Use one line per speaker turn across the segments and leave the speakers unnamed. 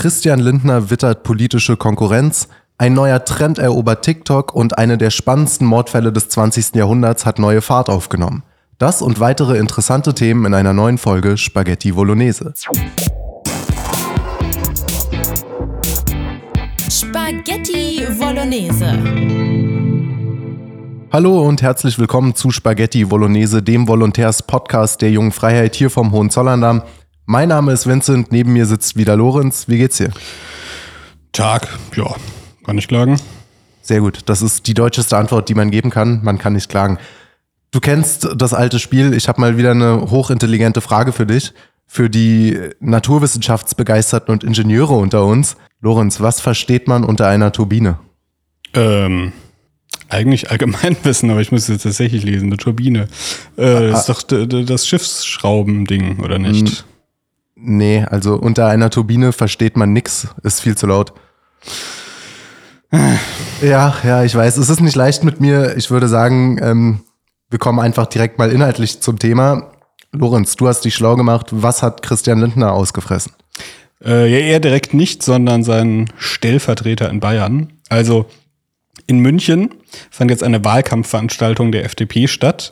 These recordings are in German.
Christian Lindner wittert politische Konkurrenz, ein neuer Trend erobert TikTok und eine der spannendsten Mordfälle des 20. Jahrhunderts hat neue Fahrt aufgenommen. Das und weitere interessante Themen in einer neuen Folge Spaghetti Bolognese.
Spaghetti Bolognese.
Hallo und herzlich willkommen zu Spaghetti Bolognese, dem Volontärs-Podcast der Jungen Freiheit hier vom Hohenzollern. Mein Name ist Vincent, neben mir sitzt wieder Lorenz. Wie geht's dir?
Tag, ja, kann ich klagen.
Sehr gut, das ist die deutscheste Antwort, die man geben kann. Man kann nicht klagen. Du kennst das alte Spiel. Ich habe mal wieder eine hochintelligente Frage für dich. Für die Naturwissenschaftsbegeisterten und Ingenieure unter uns. Lorenz, was versteht man unter einer Turbine?
Ähm, eigentlich Allgemeinwissen, aber ich muss jetzt tatsächlich lesen. Eine Turbine. Äh, das ist doch d- d- das Schiffsschraubending, oder nicht?
Nee, also unter einer Turbine versteht man nix. Ist viel zu laut. Ja, ja, ich weiß. Es ist nicht leicht mit mir. Ich würde sagen, ähm, wir kommen einfach direkt mal inhaltlich zum Thema. Lorenz, du hast dich schlau gemacht. Was hat Christian Lindner ausgefressen?
Äh, ja, eher direkt nicht, sondern sein Stellvertreter in Bayern. Also in München fand jetzt eine Wahlkampfveranstaltung der FDP statt.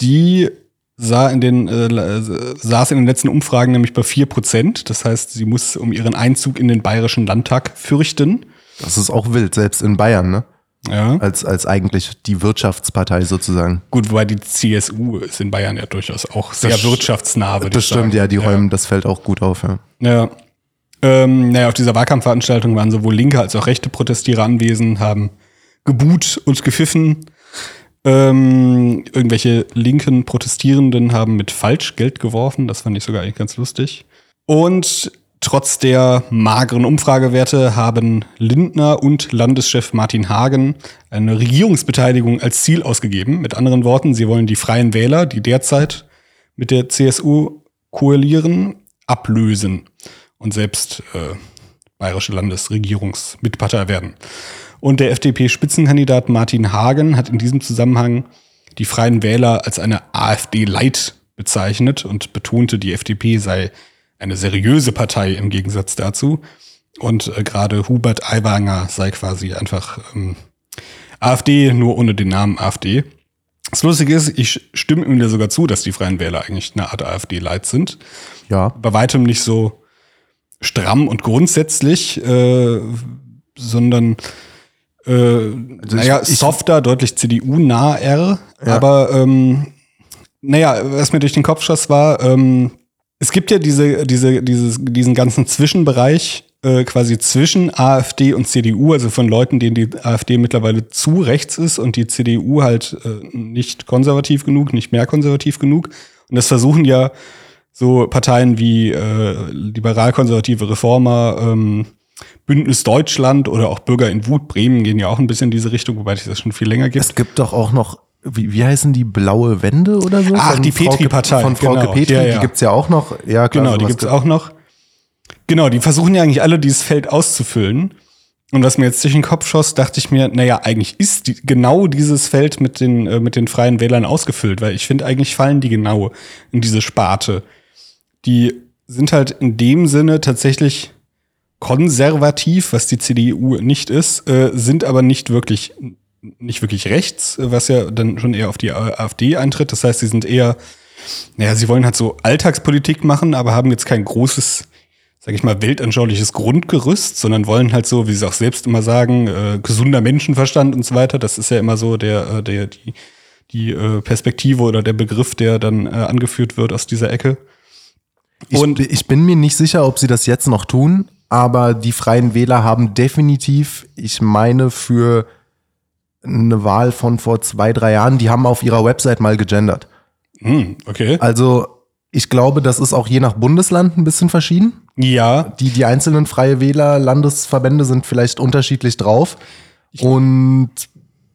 Die sah in den, äh, saß in den letzten Umfragen nämlich bei 4 Prozent. Das heißt, sie muss um ihren Einzug in den Bayerischen Landtag fürchten.
Das ist auch wild, selbst in Bayern, ne?
Ja.
Als, als eigentlich die Wirtschaftspartei sozusagen.
Gut, wobei die CSU ist in Bayern ja durchaus auch sehr
Das-
wirtschaftsnah, würde
Das stimmt, ja, die räumen das Feld auch gut auf, ja.
Ja. Ähm, naja, auf dieser Wahlkampfveranstaltung waren sowohl linke als auch rechte Protestierer anwesend, haben gebuht und gepfiffen. Ähm, irgendwelche linken Protestierenden haben mit Falschgeld geworfen. Das fand ich sogar eigentlich ganz lustig. Und trotz der mageren Umfragewerte haben Lindner und Landeschef Martin Hagen eine Regierungsbeteiligung als Ziel ausgegeben. Mit anderen Worten, sie wollen die Freien Wähler, die derzeit mit der CSU koalieren, ablösen und selbst äh, bayerische Landesregierungsmitpartei werden. Und der FDP-Spitzenkandidat Martin Hagen hat in diesem Zusammenhang die Freien Wähler als eine AfD-Light bezeichnet und betonte, die FDP sei eine seriöse Partei im Gegensatz dazu. Und äh, gerade Hubert Aiwanger sei quasi einfach ähm, AfD, nur ohne den Namen AfD. Das Lustige ist, ich stimme ihm da sogar zu, dass die Freien Wähler eigentlich eine Art AfD-Light sind
Ja,
bei weitem nicht so stramm und grundsätzlich, äh, sondern äh, naja,
ich-
softer, deutlich CDU-naher. Aber ähm, naja, was mir durch den Kopf schoss, war, ähm, es gibt ja diese, diese, dieses, diesen ganzen Zwischenbereich äh, quasi zwischen AfD und CDU, also von Leuten, denen die AfD mittlerweile zu rechts ist und die CDU halt äh, nicht konservativ genug, nicht mehr konservativ genug. Und das versuchen ja so Parteien wie äh, liberal-konservative Reformer, ähm, Bündnis Deutschland oder auch Bürger in Wut, Bremen gehen ja auch ein bisschen in diese Richtung, wobei es das schon viel länger gibt.
es gibt doch auch noch, wie, wie heißen die, blaue Wände oder so?
Ach,
Von
die Petri-Partei,
Von Frau
genau.
Petri,
Ja, ja.
die gibt's ja auch noch. Ja, klar,
Genau, die gibt's auch noch. Genau, die versuchen ja eigentlich alle dieses Feld auszufüllen. Und was mir jetzt durch den Kopf schoss, dachte ich mir, naja, eigentlich ist die, genau dieses Feld mit den, äh, mit den freien Wählern ausgefüllt, weil ich finde, eigentlich fallen die genau in diese Sparte. Die sind halt in dem Sinne tatsächlich konservativ, was die CDU nicht ist, äh, sind aber nicht wirklich, nicht wirklich rechts, äh, was ja dann schon eher auf die AfD eintritt. Das heißt, sie sind eher, naja, sie wollen halt so Alltagspolitik machen, aber haben jetzt kein großes, sag ich mal, weltanschauliches Grundgerüst, sondern wollen halt so, wie sie auch selbst immer sagen, äh, gesunder Menschenverstand und so weiter. Das ist ja immer so der, äh, der, die, die äh, Perspektive oder der Begriff, der dann äh, angeführt wird aus dieser Ecke.
Ich,
Und-
ich bin mir nicht sicher, ob sie das jetzt noch tun, aber die Freien Wähler haben definitiv, ich meine, für eine Wahl von vor zwei, drei Jahren, die haben auf ihrer Website mal gegendert.
Hm, okay.
Also ich glaube, das ist auch je nach Bundesland ein bisschen verschieden.
Ja,
Die, die einzelnen Freie Wähler, Landesverbände sind vielleicht unterschiedlich drauf. Und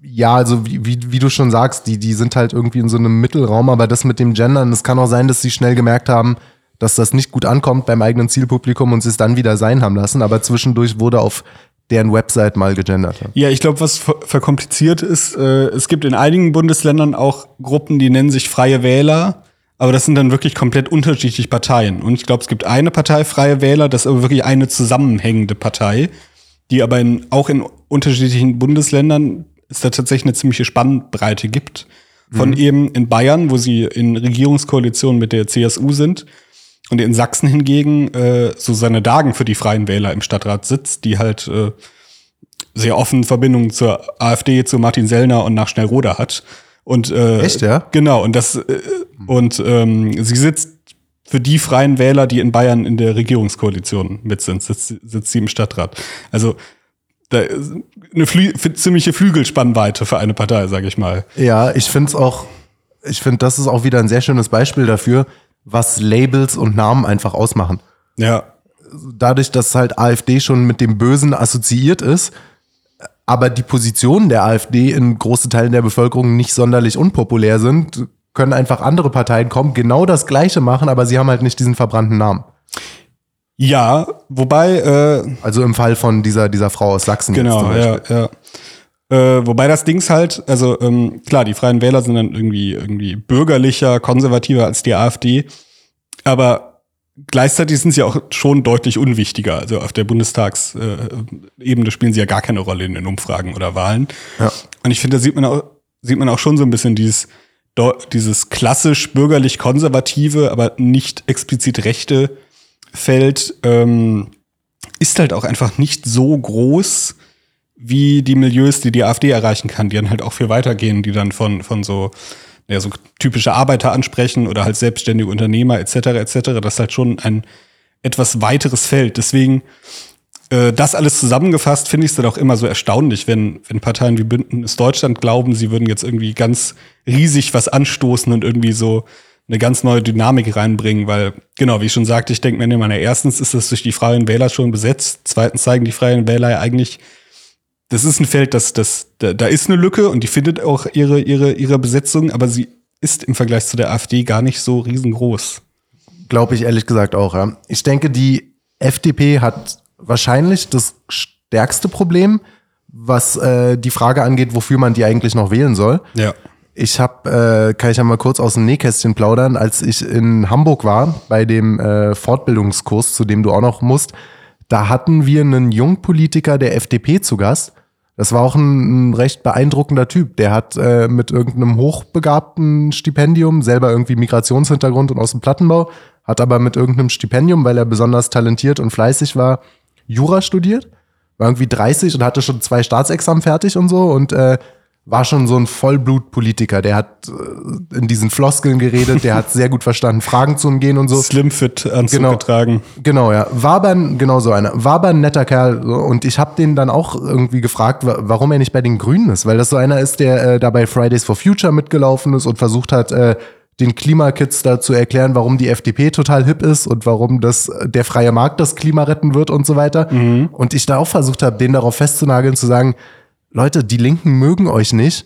ja, also wie, wie, wie du schon sagst, die, die sind halt irgendwie in so einem Mittelraum, aber das mit dem Gendern, es kann auch sein, dass sie schnell gemerkt haben, dass das nicht gut ankommt beim eigenen Zielpublikum und sie es dann wieder sein haben lassen. Aber zwischendurch wurde auf deren Website mal gegendert.
Ja, ich glaube, was ver verkompliziert ist, äh, es gibt in einigen Bundesländern auch Gruppen, die nennen sich Freie Wähler, aber das sind dann wirklich komplett unterschiedliche Parteien. Und ich glaube, es gibt eine Partei Freie Wähler, das ist aber wirklich eine zusammenhängende Partei, die aber in, auch in unterschiedlichen Bundesländern es da tatsächlich eine ziemliche Spannbreite gibt. Von eben in Bayern, wo sie in Regierungskoalition mit der CSU sind, und in Sachsen hingegen äh, Susanne Dagen für die Freien Wähler im Stadtrat sitzt, die halt äh, sehr offen Verbindungen zur AfD, zu Martin Sellner und nach Schnellroda hat. Und äh,
Echt, ja?
Genau, und das äh, und ähm, sie sitzt für die Freien Wähler, die in Bayern in der Regierungskoalition mit sind, sitzt, sitzt sie im Stadtrat. Also da eine Flü ziemliche Flügelspannweite für eine Partei, sage ich mal.
Ja, ich finde es auch, ich finde, das ist auch wieder ein sehr schönes Beispiel dafür, was Labels und Namen einfach ausmachen.
Ja,
Dadurch, dass halt AfD schon mit dem Bösen assoziiert ist, aber die Positionen der AfD in großen Teilen der Bevölkerung nicht sonderlich unpopulär sind, können einfach andere Parteien kommen, genau das Gleiche machen, aber sie haben halt nicht diesen verbrannten Namen.
ja, wobei äh,
Also im Fall von dieser, dieser Frau aus Sachsen. jetzt
Genau,
zum Beispiel.
ja, ja. Äh, wobei das Dings halt, also ähm, klar, die Freien Wähler sind dann irgendwie irgendwie bürgerlicher, konservativer als die AfD, aber gleichzeitig sind sie auch schon deutlich unwichtiger. Also auf der Bundestagsebene Ebene spielen sie ja gar keine Rolle in den Umfragen oder Wahlen.
Ja.
Und ich finde, da sieht man auch sieht man auch schon so ein bisschen dieses dieses klassisch bürgerlich konservative, aber nicht explizit rechte Feld ähm, ist halt auch einfach nicht so groß wie die Milieus, die die AfD erreichen kann, die dann halt auch viel weitergehen, die dann von, von so, ja, so typische Arbeiter ansprechen oder halt selbstständige Unternehmer etc. etc. Das ist halt schon ein etwas weiteres Feld. Deswegen äh, das alles zusammengefasst finde ich es dann auch immer so erstaunlich, wenn, wenn Parteien wie Bündnis Deutschland glauben, sie würden jetzt irgendwie ganz riesig was anstoßen und irgendwie so eine ganz neue Dynamik reinbringen, weil, genau, wie ich schon sagte, ich denke mir immer, erstens ist das durch die Freien Wähler schon besetzt, zweitens zeigen die Freien Wähler ja eigentlich, das ist ein Feld, das, das, da, da ist eine Lücke und die findet auch ihre, ihre, ihre Besetzung, aber sie ist im Vergleich zu der AfD gar nicht so riesengroß.
Glaube ich ehrlich gesagt auch, ja. Ich denke, die FDP hat wahrscheinlich das stärkste Problem, was äh, die Frage angeht, wofür man die eigentlich noch wählen soll.
Ja.
Ich habe, äh, kann ich ja mal kurz aus dem Nähkästchen plaudern, als ich in Hamburg war, bei dem äh, Fortbildungskurs, zu dem du auch noch musst, da hatten wir einen Jungpolitiker der FDP zu Gast. Das war auch ein, ein recht beeindruckender Typ. Der hat äh, mit irgendeinem hochbegabten Stipendium, selber irgendwie Migrationshintergrund und aus dem Plattenbau, hat aber mit irgendeinem Stipendium, weil er besonders talentiert und fleißig war, Jura studiert. War irgendwie 30 und hatte schon zwei Staatsexamen fertig und so und äh, war schon so ein Vollblutpolitiker. Der hat äh, in diesen Floskeln geredet, der hat sehr gut verstanden, Fragen zu umgehen und so.
Slimfit Anzug
Genau.
getragen.
Genau, ja. War aber ein, genau so einer. War aber ein netter Kerl. so. Und ich habe den dann auch irgendwie gefragt, wa- warum er nicht bei den Grünen ist. Weil das so einer ist, der äh, da bei Fridays for Future mitgelaufen ist und versucht hat, äh, den Klimakids da zu erklären, warum die FDP total hip ist und warum das äh, der freie Markt das Klima retten wird und so weiter. Und ich da auch versucht habe, den darauf festzunageln, zu sagen, Leute, die Linken mögen euch nicht.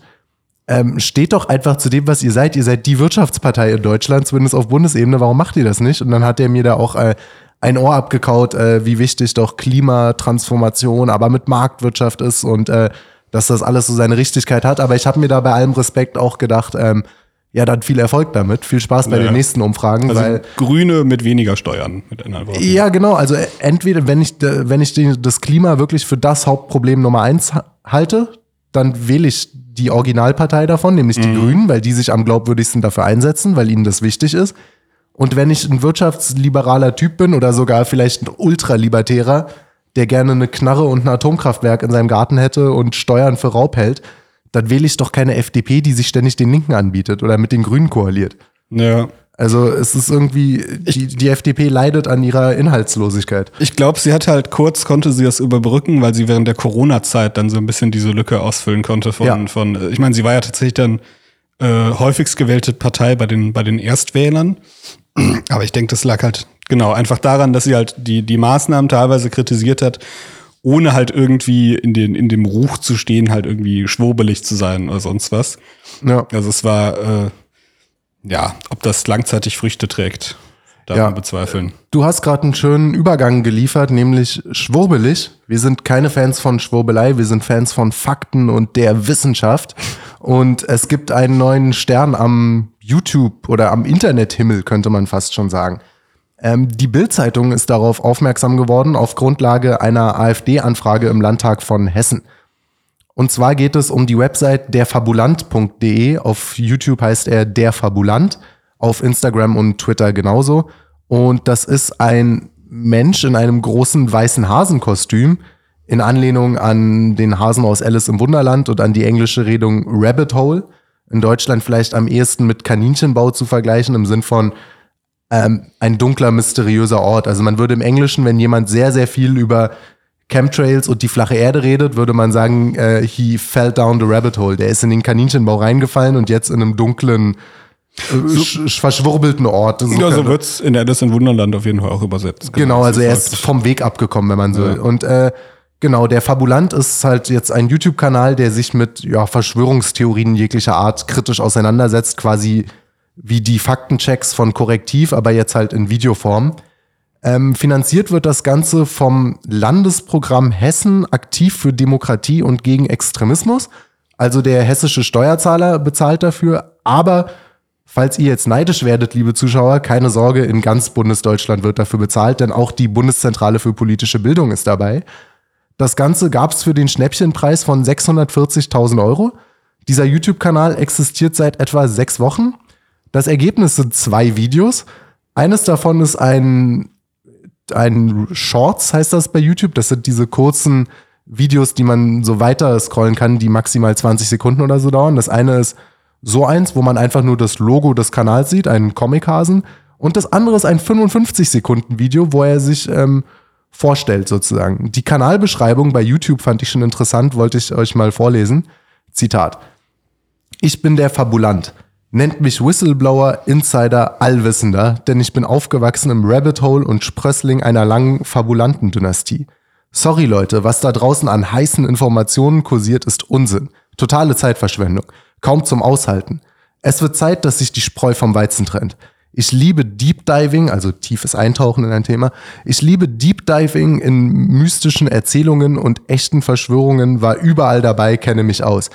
Ähm, steht doch einfach zu dem, was ihr seid. Ihr seid die Wirtschaftspartei in Deutschland, zumindest auf Bundesebene. Warum macht ihr das nicht? Und dann hat er mir da auch äh, ein Ohr abgekaut, äh, wie wichtig doch Klimatransformation, aber mit Marktwirtschaft ist und äh, dass das alles so seine Richtigkeit hat. Aber ich habe mir da bei allem Respekt auch gedacht, ähm, ja, dann viel Erfolg damit. Viel Spaß bei
Ja.
den nächsten Umfragen,
Also
weil
Grüne mit weniger Steuern, mit anderen Worten.
ja, genau. Also entweder, wenn ich, wenn ich das Klima wirklich für das Hauptproblem Nummer eins halte, dann wähle ich die Originalpartei davon, nämlich die Grünen, weil die sich am glaubwürdigsten dafür einsetzen, weil ihnen das wichtig ist. Und wenn ich ein wirtschaftsliberaler Typ bin oder sogar vielleicht ein ultralibertärer, der gerne eine Knarre und ein Atomkraftwerk in seinem Garten hätte und Steuern für Raub hält, dann wähle ich doch keine FDP, die sich ständig den Linken anbietet oder mit den Grünen koaliert.
Ja.
Also es ist irgendwie, die, die FDP leidet an ihrer Inhaltslosigkeit.
Ich glaube, sie hat halt kurz, konnte sie das überbrücken, weil sie während der Corona-Zeit dann so ein bisschen diese Lücke ausfüllen konnte von,
Ja.
von äh, ich meine, sie war ja tatsächlich dann äh, häufigst gewählte Partei bei den, bei den Erstwählern. Aber ich denke, das lag halt genau einfach daran, dass sie halt die, die Maßnahmen teilweise kritisiert hat, ohne halt irgendwie in, den, in dem Ruch zu stehen, halt irgendwie schwurbelig zu sein oder sonst was.
Ja.
Also es war, äh, ja, ob das langzeitig Früchte trägt, darf
Ja.
man bezweifeln.
Du hast gerade einen schönen Übergang geliefert, nämlich schwurbelig. Wir sind keine Fans von Schwurbelei, wir sind Fans von Fakten und der Wissenschaft. Und es gibt einen neuen Stern am YouTube oder am Internethimmel, könnte man fast schon sagen. Ähm, die Bild-Zeitung ist darauf aufmerksam geworden auf Grundlage einer AfD-Anfrage im Landtag von Hessen. Und zwar geht es um die Website derfabulant.de. Auf YouTube heißt er der Fabulant, auf Instagram und Twitter genauso. Und das ist ein Mensch in einem großen weißen Hasenkostüm, in Anlehnung an den Hasen aus Alice im Wunderland und an die englische Redung Rabbit Hole. In Deutschland vielleicht am ehesten mit Kaninchenbau zu vergleichen, im Sinn von ähm, ein dunkler, mysteriöser Ort. Also man würde im Englischen, wenn jemand sehr, sehr viel über Chemtrails und die flache Erde redet, würde man sagen, äh, he fell down the rabbit hole. Der ist in den Kaninchenbau reingefallen und jetzt in einem dunklen, äh, so, verschwurbelten Ort.
So ja, so wird's in Alice im Wunderland auf jeden Fall auch übersetzt.
Genau, also er ist vom Weg abgekommen, wenn man so will. Ja. Und äh, Genau, der Fabulant ist halt jetzt ein YouTube-Kanal, der sich mit ja, Verschwörungstheorien jeglicher Art kritisch auseinandersetzt, quasi wie die Faktenchecks von Korrektiv, aber jetzt halt in Videoform. Ähm, finanziert wird das Ganze vom Landesprogramm Hessen aktiv für Demokratie und gegen Extremismus. Also der hessische Steuerzahler bezahlt dafür, aber falls ihr jetzt neidisch werdet, liebe Zuschauer, keine Sorge, in ganz Bundesdeutschland wird dafür bezahlt, denn auch die Bundeszentrale für politische Bildung ist dabei. Das Ganze gab es für den Schnäppchenpreis von 640.000 Euro. Dieser YouTube-Kanal existiert seit etwa sechs Wochen. Das Ergebnis sind zwei Videos. Eines davon ist ein, ein Shorts, heißt das bei YouTube. Das sind diese kurzen Videos, die man so weiter scrollen kann, die maximal 20 Sekunden oder so dauern. Das eine ist so eins, wo man einfach nur das Logo des Kanals sieht, einen Comichasen. Und das andere ist ein 55 Sekunden Video, wo er sich ähm, vorstellt sozusagen. Die Kanalbeschreibung bei YouTube fand ich schon interessant, wollte ich euch mal vorlesen. Zitat. Ich bin der Fabulant. Nennt mich Whistleblower, Insider, Allwissender, denn ich bin aufgewachsen im Rabbit Hole und Sprössling einer langen Fabulantendynastie. Sorry Leute, was da draußen an heißen Informationen kursiert, ist Unsinn. Totale Zeitverschwendung. Kaum zum Aushalten. Es wird Zeit, dass sich die Spreu vom Weizen trennt. Ich liebe Deep Diving, also tiefes Eintauchen in ein Thema. Ich liebe Deep Diving in mystischen Erzählungen und echten Verschwörungen, war überall dabei, kenne mich aus.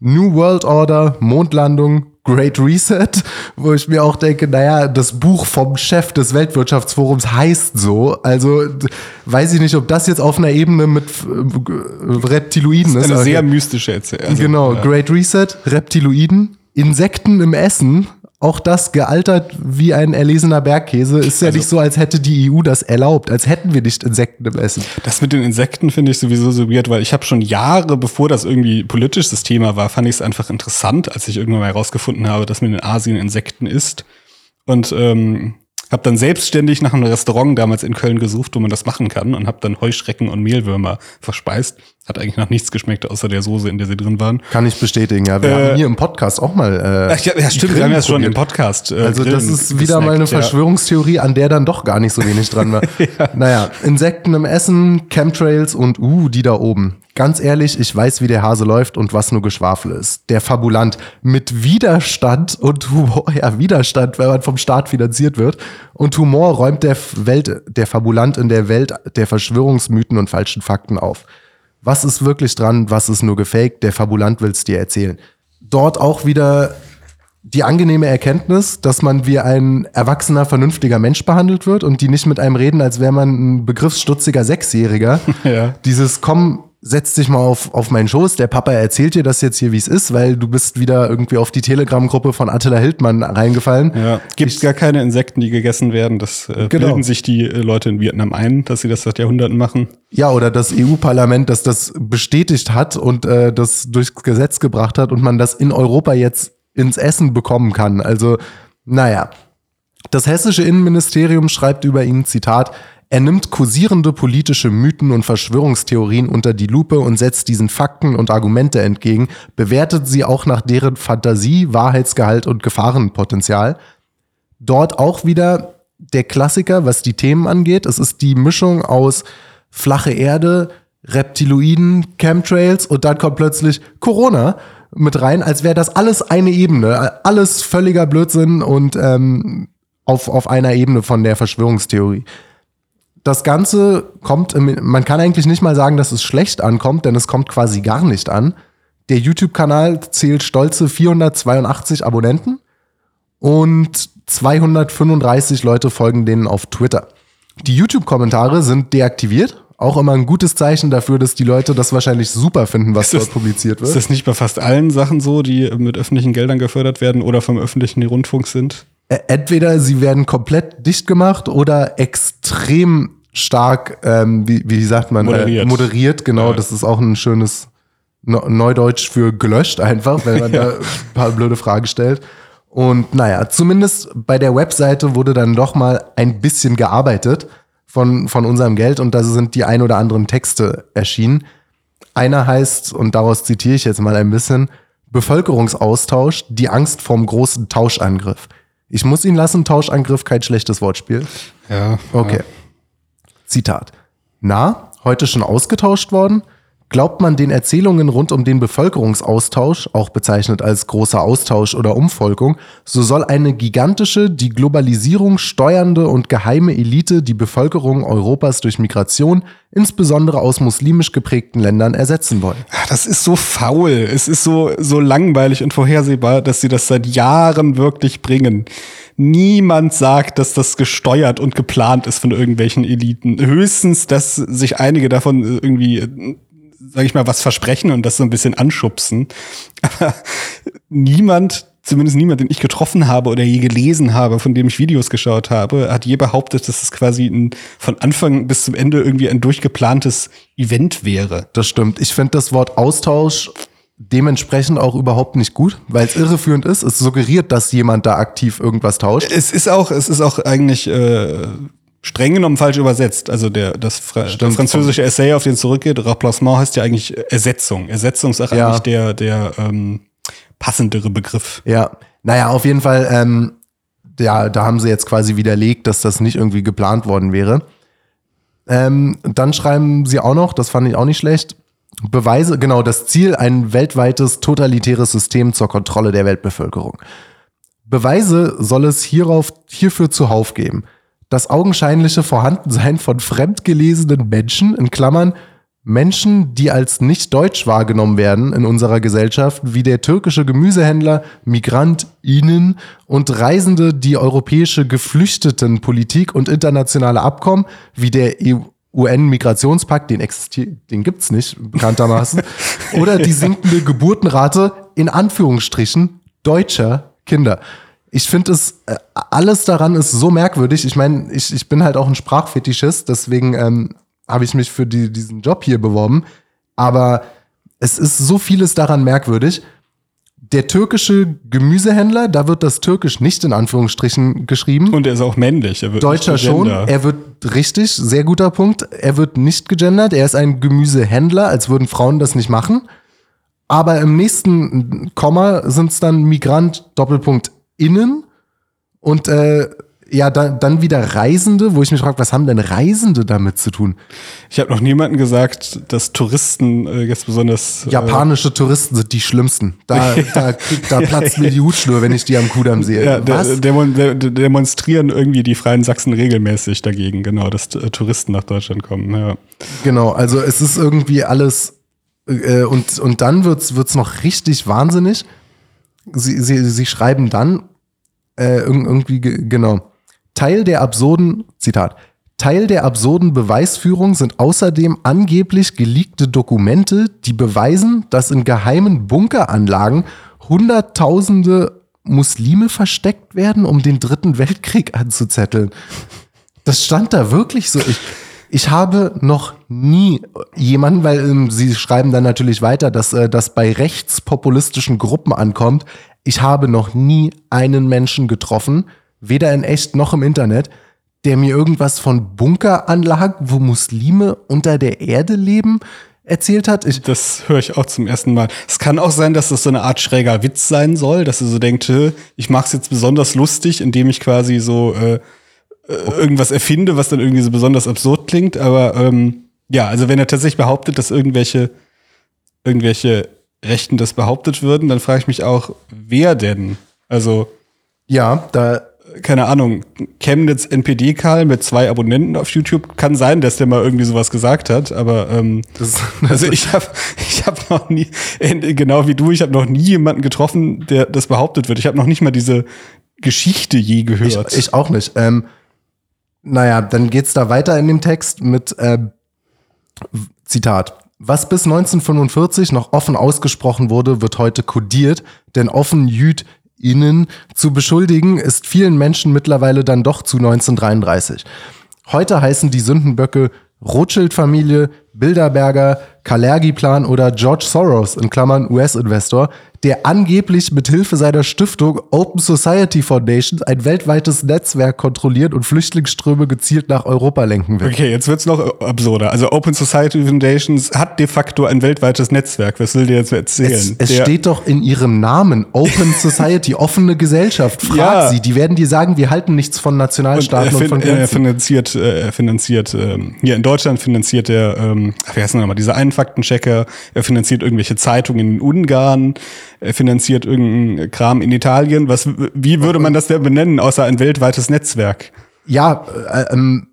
New World Order, Mondlandung, Great Reset, wo ich mir auch denke, naja, das Buch vom Chef des Weltwirtschaftsforums heißt so. Also weiß ich nicht, ob das jetzt auf einer Ebene mit äh, Reptiloiden
ist. Eine ist. sehr mystische Erzählung.
Also, genau, ja. Great Reset, Reptiloiden, Insekten im Essen, auch das gealtert wie ein erlesener Bergkäse. Ist ja also, nicht so, als hätte die EU das erlaubt, als hätten wir nicht Insekten im Essen.
Das mit den Insekten finde ich sowieso so weird, weil ich habe schon Jahre, bevor das irgendwie politisches Thema war, fand ich es einfach interessant, als ich irgendwann mal herausgefunden habe, dass man in Asien Insekten isst. Und ähm, hab dann selbstständig nach einem Restaurant damals in Köln gesucht, wo man das machen kann und hab dann Heuschrecken und Mehlwürmer verspeist. Hat eigentlich nach nichts geschmeckt, außer der Soße, in der sie drin waren.
Kann ich bestätigen, ja. Wir äh, haben hier im Podcast auch mal.
Äh, ja, ja, stimmt, wir haben ja schon im Podcast.
Äh, also, das ist wieder mal eine Verschwörungstheorie, an der dann doch gar nicht so wenig dran war. ja. Naja, Insekten im Essen, Chemtrails und uh, die da oben. Ganz ehrlich, ich weiß, wie der Hase läuft und was nur Geschwafel ist. Der Fabulant mit Widerstand und Humor, ja, Widerstand, wenn man vom Staat finanziert wird. Und Humor räumt der Welt, der Fabulant in der Welt der Verschwörungsmythen und falschen Fakten auf. Was ist wirklich dran, was ist nur gefaked? Der Fabulant will's dir erzählen. Dort auch wieder die angenehme Erkenntnis, dass man wie ein erwachsener, vernünftiger Mensch behandelt wird und die nicht mit einem reden, als wäre man ein begriffsstutziger Sechsjähriger. Ja. Dieses Komm, setz dich mal auf, auf meinen Schoß, der Papa erzählt dir das jetzt hier, wie es ist, weil du bist wieder irgendwie auf die Telegram-Gruppe von Attila Hildmann reingefallen.
Ja, gibt gar keine Insekten, die gegessen werden. Das äh, genau. bilden sich die äh, Leute in Vietnam ein, dass sie das seit Jahrhunderten machen.
Ja, oder das EU-Parlament, das das bestätigt hat und äh, das durchs Gesetz gebracht hat und man das in Europa jetzt ins Essen bekommen kann. Also, naja. Das hessische Innenministerium schreibt über ihn, Zitat, er nimmt kursierende politische Mythen und Verschwörungstheorien unter die Lupe und setzt diesen Fakten und Argumente entgegen, bewertet sie auch nach deren Fantasie, Wahrheitsgehalt und Gefahrenpotenzial. Dort auch wieder der Klassiker, was die Themen angeht. Es ist die Mischung aus flache Erde, Reptiloiden, Chemtrails und dann kommt plötzlich Corona mit rein, als wäre das alles eine Ebene, alles völliger Blödsinn und ähm, auf, auf einer Ebene von der Verschwörungstheorie das Ganze kommt, man kann eigentlich nicht mal sagen, dass es schlecht ankommt, denn es kommt quasi gar nicht an. Der YouTube-Kanal zählt stolze 482 Abonnenten und 235 Leute folgen denen auf Twitter. Die YouTube-Kommentare sind deaktiviert. Auch immer ein gutes Zeichen dafür, dass die Leute das wahrscheinlich super finden, was
Ist das-
dort publiziert wird.
Ist das nicht bei fast allen Sachen so, die mit öffentlichen Geldern gefördert werden oder vom öffentlichen Rundfunk sind?
Entweder sie werden komplett dicht gemacht oder extrem stark, ähm, wie, wie sagt man,
Moderiert.
Äh, moderiert. Genau,
Ja.
das ist auch ein schönes Neudeutsch für gelöscht einfach, wenn man da ein paar blöde Fragen stellt. Und naja, zumindest bei der Webseite wurde dann doch mal ein bisschen gearbeitet von, von unserem Geld und da sind die ein oder anderen Texte erschienen. Einer heißt, und daraus zitiere ich jetzt mal ein bisschen, Bevölkerungsaustausch, die Angst vorm großen Tauschangriff. Ich muss ihn lassen, Tauschangriff, kein schlechtes Wortspiel.
Ja.
Okay. Zitat. Na, heute schon ausgetauscht worden? Glaubt man den Erzählungen rund um den Bevölkerungsaustausch, auch bezeichnet als großer Austausch oder Umvolkung, so soll eine gigantische, die Globalisierung steuernde und geheime Elite die Bevölkerung Europas durch Migration, insbesondere aus muslimisch geprägten Ländern, ersetzen wollen.
Das ist so faul. Es ist so, so langweilig und vorhersehbar, dass sie das seit Jahren wirklich bringen. Niemand sagt, dass das gesteuert und geplant ist von irgendwelchen Eliten. Höchstens, dass sich einige davon irgendwie, äh, sag ich mal, was versprechen und das so ein bisschen anschubsen. Aber niemand, zumindest niemand, den ich getroffen habe oder je gelesen habe, von dem ich Videos geschaut habe, hat je behauptet, dass es quasi ein, von Anfang bis zum Ende irgendwie ein durchgeplantes Event wäre.
Das stimmt. Ich finde das Wort Austausch dementsprechend auch überhaupt nicht gut, weil es irreführend ist. Es suggeriert, dass jemand da aktiv irgendwas tauscht.
Es ist auch, es ist auch eigentlich äh, streng genommen falsch übersetzt. Also der, das, Fra das
Stimmt.
französische Essay, auf den es zurückgeht, Remplacement heißt ja eigentlich Ersetzung. Ersetzung ist
Ja.
eigentlich der, der ähm, passendere Begriff.
Ja, naja, auf jeden Fall, ähm, ja, da haben sie jetzt quasi widerlegt, dass das nicht irgendwie geplant worden wäre. Ähm, dann schreiben sie auch noch, das fand ich auch nicht schlecht, Beweise, genau, das Ziel, ein weltweites totalitäres System zur Kontrolle der Weltbevölkerung. Beweise soll es hierauf, hierfür zuhauf geben. Das augenscheinliche Vorhandensein von fremdgelesenen Menschen, in Klammern, Menschen, die als nicht deutsch wahrgenommen werden in unserer Gesellschaft, wie der türkische Gemüsehändler, MigrantInnen und Reisende, die europäische Geflüchtetenpolitik und internationale Abkommen, wie der E UN-Migrationspakt, den existiert, den gibt's nicht, bekanntermaßen, oder die sinkende Geburtenrate, in Anführungsstrichen, deutscher Kinder. Ich finde es, äh, alles daran ist so merkwürdig. Ich meine, ich, ich bin halt auch ein Sprachfetischist, deswegen ähm, habe ich mich für die, diesen Job hier beworben. Aber es ist so vieles daran merkwürdig. Der türkische Gemüsehändler, da wird das Türkisch nicht in Anführungsstrichen geschrieben.
Und er ist auch männlich. Er wird
Deutscher
nicht
schon. Er wird richtig, sehr guter Punkt. Er wird nicht gegendert. Er ist ein Gemüsehändler, als würden Frauen das nicht machen. Aber im nächsten Komma sind es dann Migrant Doppelpunkt innen und äh, ja, dann, dann wieder Reisende, wo ich mich frage, was haben denn Reisende damit zu tun?
Ich habe noch niemanden gesagt, dass Touristen äh, jetzt besonders äh,
Japanische Touristen sind die schlimmsten. Da, da, krieg- da platzt mir die Hutschnur, wenn ich die am Kudamm sehe.
Ja,
was?
demon, demonstrieren irgendwie die Freien Sachsen regelmäßig dagegen, genau, dass äh, Touristen nach Deutschland kommen. Ja.
Genau, also es ist irgendwie alles äh, und, und dann wird's wird's noch richtig wahnsinnig. Sie, sie, sie schreiben dann äh, irg- irgendwie, ge- genau, Teil der absurden, Zitat, Teil der absurden Beweisführung sind außerdem angeblich geleakte Dokumente, die beweisen, dass in geheimen Bunkeranlagen Hunderttausende Muslime versteckt werden, um den Dritten Weltkrieg anzuzetteln. Das stand da wirklich so. Ich, ich habe noch nie jemanden, weil ähm, sie schreiben dann natürlich weiter, dass äh, das bei rechtspopulistischen Gruppen ankommt. Ich habe noch nie einen Menschen getroffen, weder in echt noch im Internet, der mir irgendwas von Bunkeranlagen, wo Muslime unter der Erde leben, erzählt hat. Ich,
Das höre ich auch zum ersten Mal. Es kann auch sein, dass das so eine Art schräger Witz sein soll, dass er so denkt, "Hä, ich mache es jetzt besonders lustig, indem ich quasi so äh, irgendwas erfinde, was dann irgendwie so besonders absurd klingt. Aber ähm, ja, also wenn er tatsächlich behauptet, dass irgendwelche irgendwelche Rechten das behauptet würden, dann frage ich mich auch, wer denn? Also
ja, da
keine Ahnung, Chemnitz NPD-Karl mit zwei Abonnenten auf YouTube, kann sein, dass der mal irgendwie sowas gesagt hat, aber ähm,
Das-
also ich habe ich hab noch nie, äh, genau wie du, ich habe noch nie jemanden getroffen, der das behauptet wird. Ich habe noch nicht mal diese Geschichte je gehört.
Ich, ich auch nicht. Ähm, naja, dann geht's da weiter in dem Text mit äh, Zitat. Was bis 1945 noch offen ausgesprochen wurde, wird heute kodiert, denn offen JüdInnen zu beschuldigen, ist vielen Menschen mittlerweile dann doch zu 1933. Heute heißen die Sündenböcke Rothschild-Familie, Bilderberger, Kalergi-Plan oder George Soros in Klammern US-Investor, der angeblich mit Hilfe seiner Stiftung Open Society Foundation ein weltweites Netzwerk kontrolliert und Flüchtlingsströme gezielt nach Europa lenken will.
Okay, jetzt wird's noch absurder. Also Open Society Foundations hat de facto ein weltweites Netzwerk. Was will der jetzt erzählen?
Es, es
der,
steht doch in ihrem Namen Open Society, offene Gesellschaft. Frag
Ja.
sie, die werden dir sagen, wir halten nichts von
und er,
Nationalstaaten und,
fin
von
er
Grenzen.
finanziert, äh, er finanziert, ähm, hier in Deutschland finanziert er, ähm, wie heißt nochmal, dieser einen Faktenchecker, er finanziert irgendwelche Zeitungen in Ungarn, er finanziert irgendeinen Kram in Italien. Was, wie würde man das denn benennen, außer ein weltweites Netzwerk?
Ja, äh, ähm,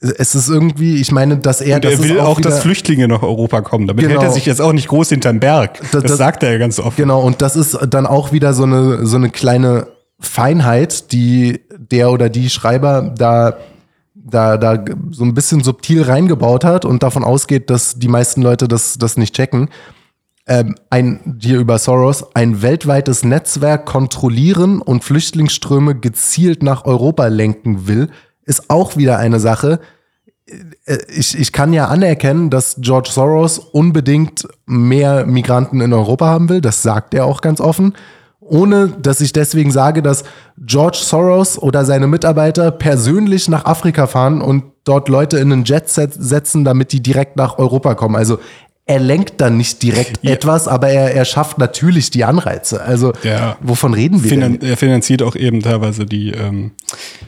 es ist irgendwie, ich meine, dass er
Und er
das
will auch,
wieder,
dass Flüchtlinge nach Europa kommen. Damit
Genau.
hält er sich jetzt auch nicht groß hinterm Berg. Das,
Das- das-
sagt er ja ganz offen.
Genau, und das ist dann auch wieder so eine, so eine kleine Feinheit, die der oder die Schreiber da, da, da so ein bisschen subtil reingebaut hat und davon ausgeht, dass die meisten Leute das, das nicht checken. Ähm, ein, hier über Soros, ein weltweites Netzwerk kontrollieren und Flüchtlingsströme gezielt nach Europa lenken will, ist auch wieder eine Sache, äh, ich, ich kann ja anerkennen, dass George Soros unbedingt mehr Migranten in Europa haben will. Das sagt er auch ganz offen. Ohne dass ich deswegen sage, dass George Soros oder seine Mitarbeiter persönlich nach Afrika fahren und dort Leute in einen Jet set- setzen, damit die direkt nach Europa kommen. Also er lenkt dann nicht direkt
Ja.
etwas, aber er, er schafft natürlich die Anreize. Also
Ja.
wovon reden wir
Finan
denn?
er finanziert auch eben teilweise die, ähm,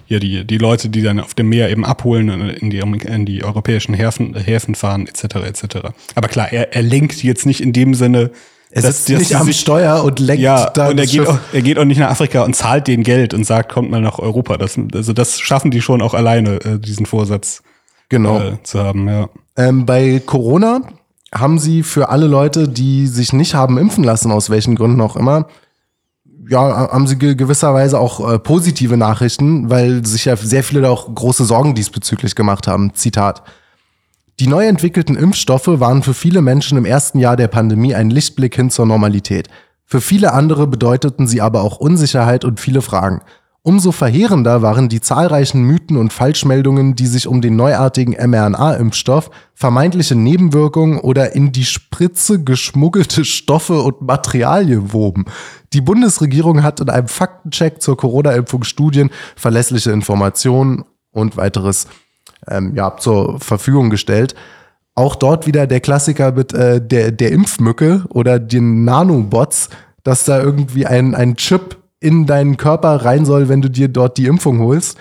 ja, die, die Leute, die dann auf dem Meer eben abholen und in die, in die europäischen Häfen, Häfen fahren, etc. etc. Aber klar, er, er lenkt jetzt nicht in dem Sinne,
Er sitzt
dass
nicht am
sich-
Steuer und lenkt
Ja,
da
und er
das
geht, auch, er geht auch nicht nach Afrika und zahlt denen Geld und sagt, kommt mal nach Europa. Das, also das schaffen die schon auch alleine, äh, diesen Vorsatz
Genau.
äh, zu haben, ja.
Ähm, bei Corona haben sie für alle Leute, die sich nicht haben impfen lassen, aus welchen Gründen auch immer, ja, haben sie ge gewisserweise auch äh, positive Nachrichten, weil sich ja sehr viele da auch große Sorgen diesbezüglich gemacht haben. Zitat. Die neu entwickelten Impfstoffe waren für viele Menschen im ersten Jahr der Pandemie ein Lichtblick hin zur Normalität. Für viele andere bedeuteten sie aber auch Unsicherheit und viele Fragen. Umso verheerender waren die zahlreichen Mythen und Falschmeldungen, die sich um den neuartigen mRNA-Impfstoff, vermeintliche Nebenwirkungen oder in die Spritze geschmuggelte Stoffe und Materialien woben. Die Bundesregierung hat in einem Faktencheck zur Corona-Impfung Studien, verlässliche Informationen und weiteres ähm, ja, zur Verfügung gestellt. Auch dort wieder der Klassiker mit äh, der, der Impfmücke oder den Nanobots, dass da irgendwie ein, ein Chip in deinen Körper rein soll, wenn du dir dort die Impfung holst.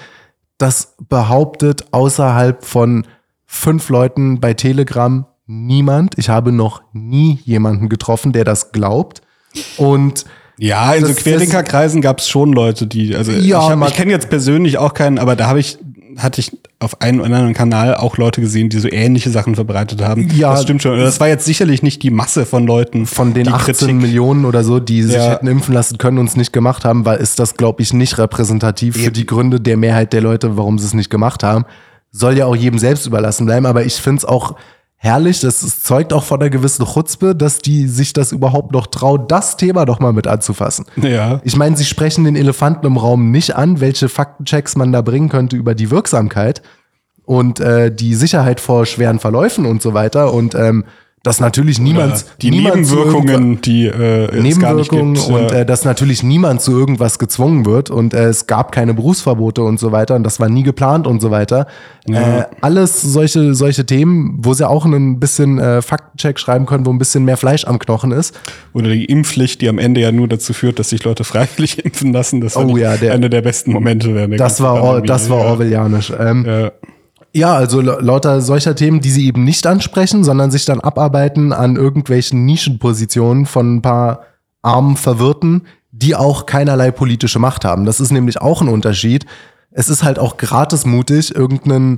Das behauptet außerhalb von fünf Leuten bei Telegram niemand. Ich habe noch nie jemanden getroffen, der das glaubt. Und
Ja, in so Querdenkerkreisen gab es schon Leute, die, also
Ja,
ich, hab- ich kenne jetzt persönlich auch keinen, aber da habe ich, hatte ich auf einem oder anderen Kanal auch Leute gesehen, die so ähnliche Sachen verbreitet haben.
Ja.
das stimmt schon. Das war jetzt sicherlich nicht die Masse von Leuten.
von den
die
18 Millionen oder so, die sich
Ja.
hätten impfen lassen können und es nicht gemacht haben, weil ist das, glaube ich, nicht repräsentativ für die Gründe der Mehrheit der Leute, warum sie es nicht gemacht haben. Soll ja auch jedem selbst überlassen bleiben, aber ich finde es auch herrlich, das zeugt auch von einer gewissen Chutzpe, dass die sich das überhaupt noch trauen, das Thema doch mal mit anzufassen.
Ja.
Ich meine, sie sprechen den Elefanten im Raum nicht an, welche Faktenchecks man da bringen könnte über die Wirksamkeit und äh, die Sicherheit vor schweren Verläufen und so weiter. Und ähm, dass natürlich niemand,
die
niemand
Nebenwirkungen, die äh, es gar nicht
Nebenwirkungen
gibt.
und
ja.
äh, dass natürlich niemand zu irgendwas gezwungen wird und äh, es gab keine Berufsverbote und so weiter und das war nie geplant und so weiter. Äh, alles solche, solche Themen, wo sie auch ein bisschen äh, Faktencheck schreiben können, wo ein bisschen mehr Fleisch am Knochen ist.
Oder die Impfpflicht, die am Ende ja nur dazu führt, dass sich Leute freiwillig impfen lassen. Das war
Oh ja, der-
einer der besten Momente. der
Das war, Or das war
ja.
orwellianisch. Ähm,
Ja.
Ja, also la- lauter solcher Themen, die sie eben nicht ansprechen, sondern sich dann abarbeiten an irgendwelchen Nischenpositionen von ein paar armen Verwirrten, die auch keinerlei politische Macht haben. Das ist nämlich auch ein Unterschied. Es ist halt auch gratis mutig, irgendeinen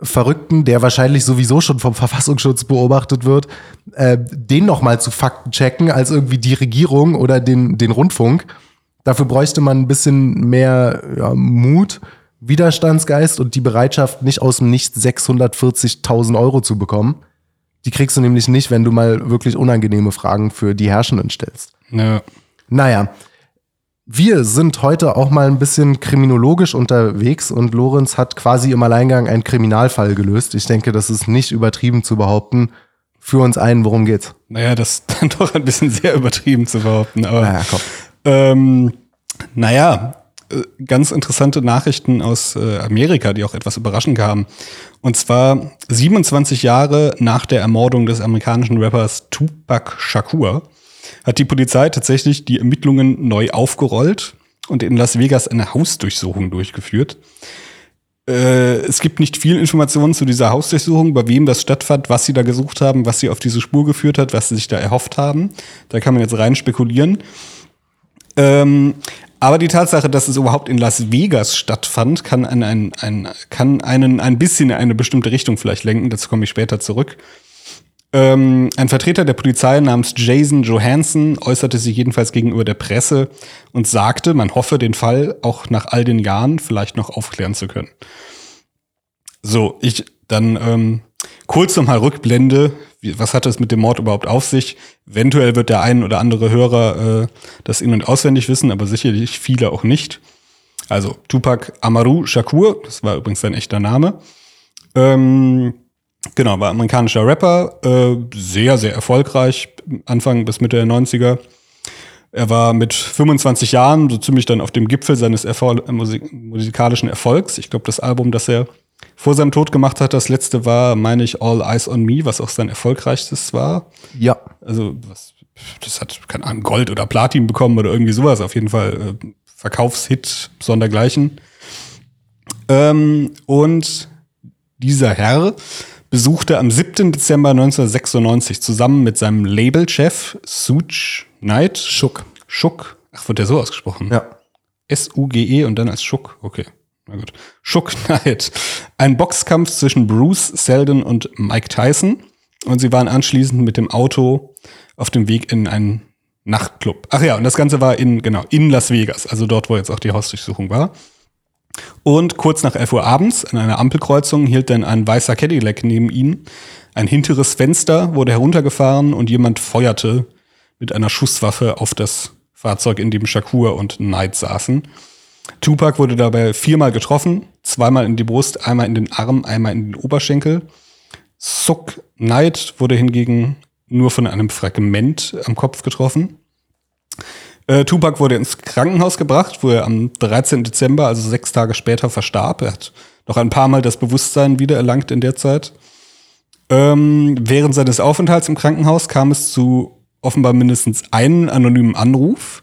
Verrückten, der wahrscheinlich sowieso schon vom Verfassungsschutz beobachtet wird, äh, den noch mal zu Fakten checken, als irgendwie die Regierung oder den, den Rundfunk. Dafür bräuchte man ein bisschen mehr ja, Mut, Widerstandsgeist und die Bereitschaft, nicht aus dem Nichts 640.000 Euro zu bekommen. Die kriegst du nämlich nicht, wenn du mal wirklich unangenehme Fragen für die Herrschenden stellst.
Ja.
Naja, wir sind heute auch mal ein bisschen kriminologisch unterwegs und Lorenz hat quasi im Alleingang einen Kriminalfall gelöst. Ich denke, das ist nicht übertrieben zu behaupten. Für uns ein, worum geht's?
Naja, das ist dann doch ein bisschen sehr übertrieben zu behaupten. Aber
Naja, komm.
Ähm, naja, ganz interessante Nachrichten aus äh, Amerika, die auch etwas überraschend kamen. Und zwar 27 Jahre nach der Ermordung des amerikanischen Rappers Tupac Shakur hat die Polizei tatsächlich die Ermittlungen neu aufgerollt und in Las Vegas eine Hausdurchsuchung durchgeführt. Äh, es gibt nicht viel Informationen zu dieser Hausdurchsuchung, bei wem das stattfand, was sie da gesucht haben, was sie auf diese Spur geführt hat, was sie sich da erhofft haben. Da kann man jetzt rein spekulieren. Ähm, aber die Tatsache, dass es überhaupt in Las Vegas stattfand, kann, ein, ein, ein, kann einen ein bisschen in eine bestimmte Richtung vielleicht lenken. Dazu komme ich später zurück. Ähm, ein Vertreter der Polizei namens Jason Johansson äußerte sich jedenfalls gegenüber der Presse und sagte, man hoffe, den Fall auch nach all den Jahren vielleicht noch aufklären zu können. So, ich dann ähm, kurz nochmal Rückblende. Was hat es mit dem Mord überhaupt auf sich? Eventuell wird der ein oder andere Hörer äh, das in- und auswendig wissen, aber sicherlich viele auch nicht. Also Tupac Amaru Shakur, das war übrigens sein echter Name. Ähm, genau, war amerikanischer Rapper, äh, sehr, sehr erfolgreich, Anfang bis Mitte der 90er. Er war mit 25 Jahren so ziemlich dann auf dem Gipfel seines Erfol äh, Musik musikalischen Erfolgs. Ich glaube, das Album, das er vor seinem Tod gemacht hat, das letzte war, meine ich, All Eyes on Me, was auch sein erfolgreichstes war.
Ja.
Also, was, das hat, keine Ahnung, Gold oder Platin bekommen oder irgendwie sowas. Auf jeden Fall äh, Verkaufshit, sondergleichen. Ähm, und dieser Herr besuchte am 7. Dezember 1996 zusammen mit seinem Labelchef Suge Knight.
Schuck.
Schuck. Ach, wird der so ausgesprochen?
Ja.
S-U-G-E und dann als Schuck. Okay. Na gut. Schuck Knight. Ein Boxkampf zwischen Bruce Seldon und Mike Tyson. Und sie waren anschließend mit dem Auto auf dem Weg in einen Nachtclub. Ach ja, und das Ganze war in, genau, in Las Vegas. Also dort, wo jetzt auch die Hausdurchsuchung war. Und kurz nach 11 Uhr abends an einer Ampelkreuzung hielt dann ein weißer Cadillac neben ihnen. Ein hinteres Fenster wurde heruntergefahren und jemand feuerte mit einer Schusswaffe auf das Fahrzeug, in dem Shakur und Knight saßen. Tupac wurde dabei viermal getroffen, zweimal in die Brust, einmal in den Arm, einmal in den Oberschenkel. Suck Knight wurde hingegen nur von einem Fragment am Kopf getroffen. Äh, Tupac wurde ins Krankenhaus gebracht, wo er am 13. Dezember, also sechs Tage später, verstarb. Er hat noch ein paar Mal das Bewusstsein wiedererlangt in der Zeit. Ähm, während seines Aufenthalts im Krankenhaus kam es zu offenbar mindestens einen anonymen Anruf,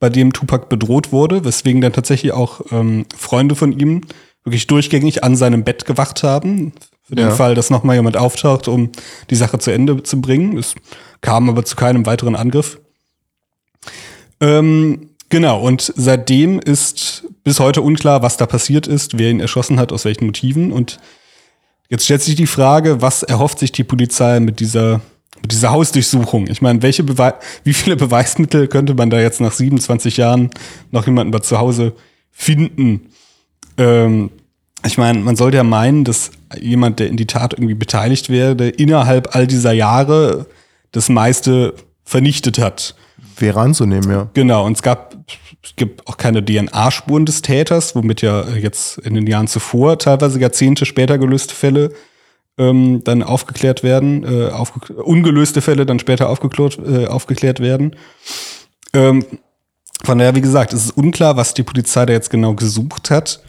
bei dem Tupac bedroht wurde, weswegen dann tatsächlich auch ähm, Freunde von ihm wirklich durchgängig an seinem Bett gewacht haben, für den
Ja.
Fall, dass nochmal jemand auftaucht, um die Sache zu Ende zu bringen. Es kam aber zu keinem weiteren Angriff. Ähm, genau, und seitdem ist bis heute unklar, was da passiert ist, wer ihn erschossen hat, aus welchen Motiven. Und jetzt stellt sich die Frage, was erhofft sich die Polizei mit dieser, mit dieser Hausdurchsuchung? Ich meine, welche Bewei wie viele Beweismittel könnte man da jetzt nach 27 Jahren noch jemanden bei zu Hause finden? Ähm, ich meine, man sollte ja meinen, dass jemand, der in die Tat irgendwie beteiligt werde, innerhalb all dieser Jahre das meiste vernichtet hat.
Wäre anzunehmen, ja.
Genau, und es gab, es gibt auch keine DNA-Spuren des Täters, womit ja jetzt in den Jahren zuvor, teilweise Jahrzehnte später gelöste Fälle ähm, dann aufgeklärt werden, äh, aufge ungelöste Fälle dann später aufgeklärt, äh, aufgeklärt werden. Ähm, von daher, wie gesagt, es ist unklar, was die Polizei da jetzt genau gesucht hat.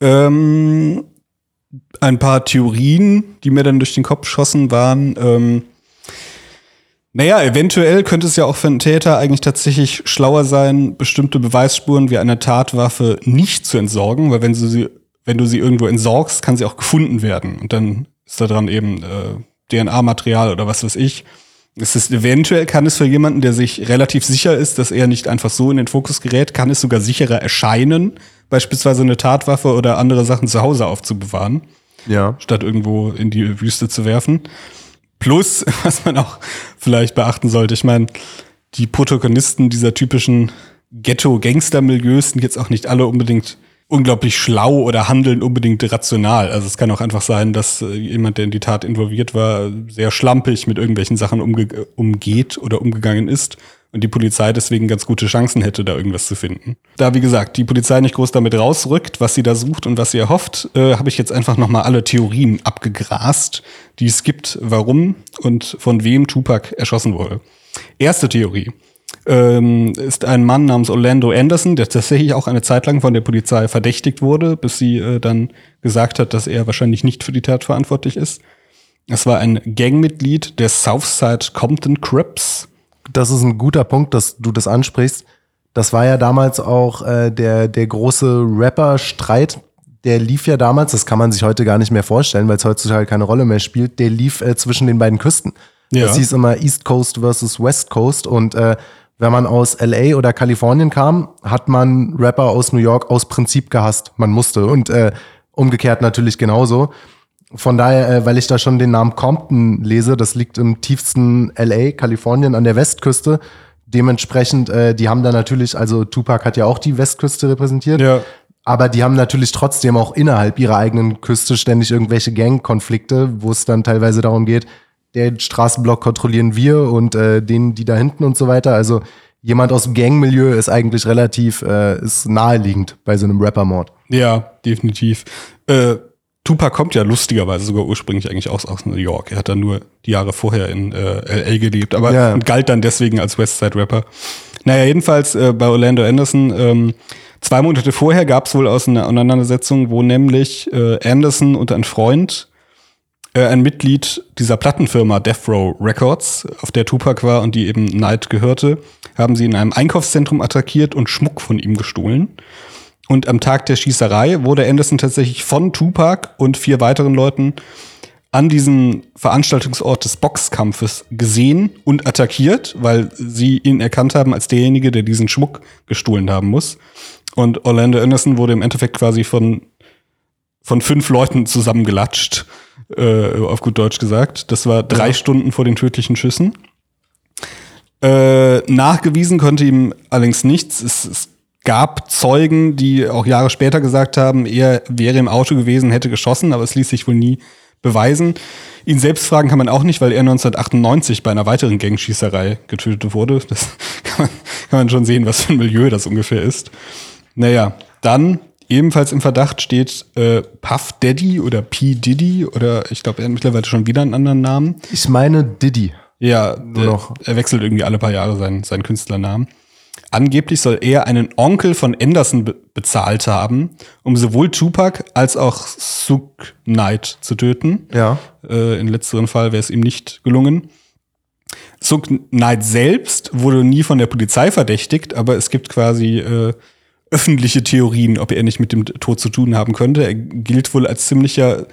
Ähm, ein paar Theorien, die mir dann durch den Kopf schossen, waren, ähm, naja, eventuell könnte es ja auch für einen Täter eigentlich tatsächlich schlauer sein, bestimmte Beweisspuren wie eine Tatwaffe nicht zu entsorgen, weil wenn du sie, wenn du sie irgendwo entsorgst, kann sie auch gefunden werden. Und dann ist da dran eben äh, DNA-Material oder was weiß ich. Es ist eventuell kann es für jemanden, der sich relativ sicher ist, dass er nicht einfach so in den Fokus gerät, kann es sogar sicherer erscheinen, beispielsweise eine Tatwaffe oder andere Sachen zu Hause aufzubewahren
Ja.
statt irgendwo in die Wüste zu werfen. Plus, was man auch vielleicht beachten sollte, ich meine, die Protagonisten dieser typischen Ghetto-Gangster-Milieus sind jetzt auch nicht alle unbedingt unglaublich schlau oder handeln unbedingt rational. Also es kann auch einfach sein, dass äh, jemand, der in die Tat involviert war, sehr schlampig mit irgendwelchen Sachen umge umgeht oder umgegangen ist und die Polizei deswegen ganz gute Chancen hätte, da irgendwas zu finden. Da, wie gesagt, die Polizei nicht groß damit rausrückt, was sie da sucht und was sie erhofft, äh, habe ich jetzt einfach nochmal alle Theorien abgegrast, die es gibt, warum und von wem Tupac erschossen wurde. Erste Theorie ähm, ist ein Mann namens Orlando Anderson, der tatsächlich auch eine Zeit lang von der Polizei verdächtigt wurde, bis sie äh, dann gesagt hat, dass er wahrscheinlich nicht für die Tat verantwortlich ist. Es war ein Gangmitglied der Southside Compton Crips.
Das ist ein guter Punkt, dass du das ansprichst. Das war ja damals auch äh, der, der große Rapper-Streit. Der lief ja damals, das kann man sich heute gar nicht mehr vorstellen, weil es heutzutage keine Rolle mehr spielt, der lief äh, zwischen den beiden Küsten.
Ja.
Das hieß immer East Coast versus West Coast und äh, wenn man aus LA oder Kalifornien kam, hat man Rapper aus New York aus Prinzip gehasst. Man musste. Und äh, umgekehrt natürlich genauso. Von daher, äh, weil ich da schon den Namen Compton lese, das liegt im tiefsten LA, Kalifornien, an der Westküste. Dementsprechend, äh, die haben da natürlich, also Tupac hat ja auch die Westküste repräsentiert.
Ja.
Aber die haben natürlich trotzdem auch innerhalb ihrer eigenen Küste ständig irgendwelche Gangkonflikte, wo es dann teilweise darum geht, den Straßenblock kontrollieren wir und äh, den, die da hinten und so weiter. Also jemand aus dem Gangmilieu ist eigentlich relativ, äh, ist naheliegend bei so einem Rapper-Mord.
Ja, definitiv. Äh, Tupac kommt ja lustigerweise sogar ursprünglich eigentlich aus, aus New York. Er hat dann nur die Jahre vorher in äh, LA gelebt, aber
Ja.
und galt dann deswegen als Westside-Rapper. Naja, jedenfalls äh, bei Orlando Anderson, ähm, zwei Monate vorher gab es wohl aus einer Auseinandersetzung, wo nämlich äh, Anderson und ein Freund äh, ein Mitglied dieser Plattenfirma Death Row Records, auf der Tupac war und die eben Knight gehörte, haben sie in einem Einkaufszentrum attackiert und Schmuck von ihm gestohlen. Und am Tag der Schießerei wurde Anderson tatsächlich von Tupac und vier weiteren Leuten an diesem Veranstaltungsort des Boxkampfes gesehen und attackiert, weil sie ihn erkannt haben als derjenige, der diesen Schmuck gestohlen haben muss. Und Orlando Anderson wurde im Endeffekt quasi von, von fünf Leuten zusammengelatscht, äh, auf gut Deutsch gesagt. Das war drei
Ja.
Stunden vor den tödlichen Schüssen. Äh, nachgewiesen konnte ihm allerdings nichts. Es, es gab Zeugen, die auch Jahre später gesagt haben, er wäre im Auto gewesen, hätte geschossen, aber es ließ sich wohl nie beweisen. Ihn selbst fragen kann man auch nicht, weil er 1998 bei einer weiteren Gangschießerei getötet wurde. Das kann man, kann man schon sehen, was für ein Milieu das ungefähr ist. Naja, dann ebenfalls im Verdacht steht äh, Puff Daddy oder P. Diddy oder ich glaube, er hat mittlerweile schon wieder einen anderen Namen.
Ich meine Diddy.
Ja,
Nur noch.
er wechselt irgendwie alle paar Jahre seinen, seinen Künstlernamen. Angeblich soll er einen Onkel von Anderson be bezahlt haben, um sowohl Tupac als auch Suk Knight zu töten.
Ja.
Äh, in letzterem Fall wäre es ihm nicht gelungen. Suk Knight selbst wurde nie von der Polizei verdächtigt, aber es gibt quasi äh, öffentliche Theorien, ob er nicht mit dem Tod zu tun haben könnte. Er gilt wohl als ziemlicher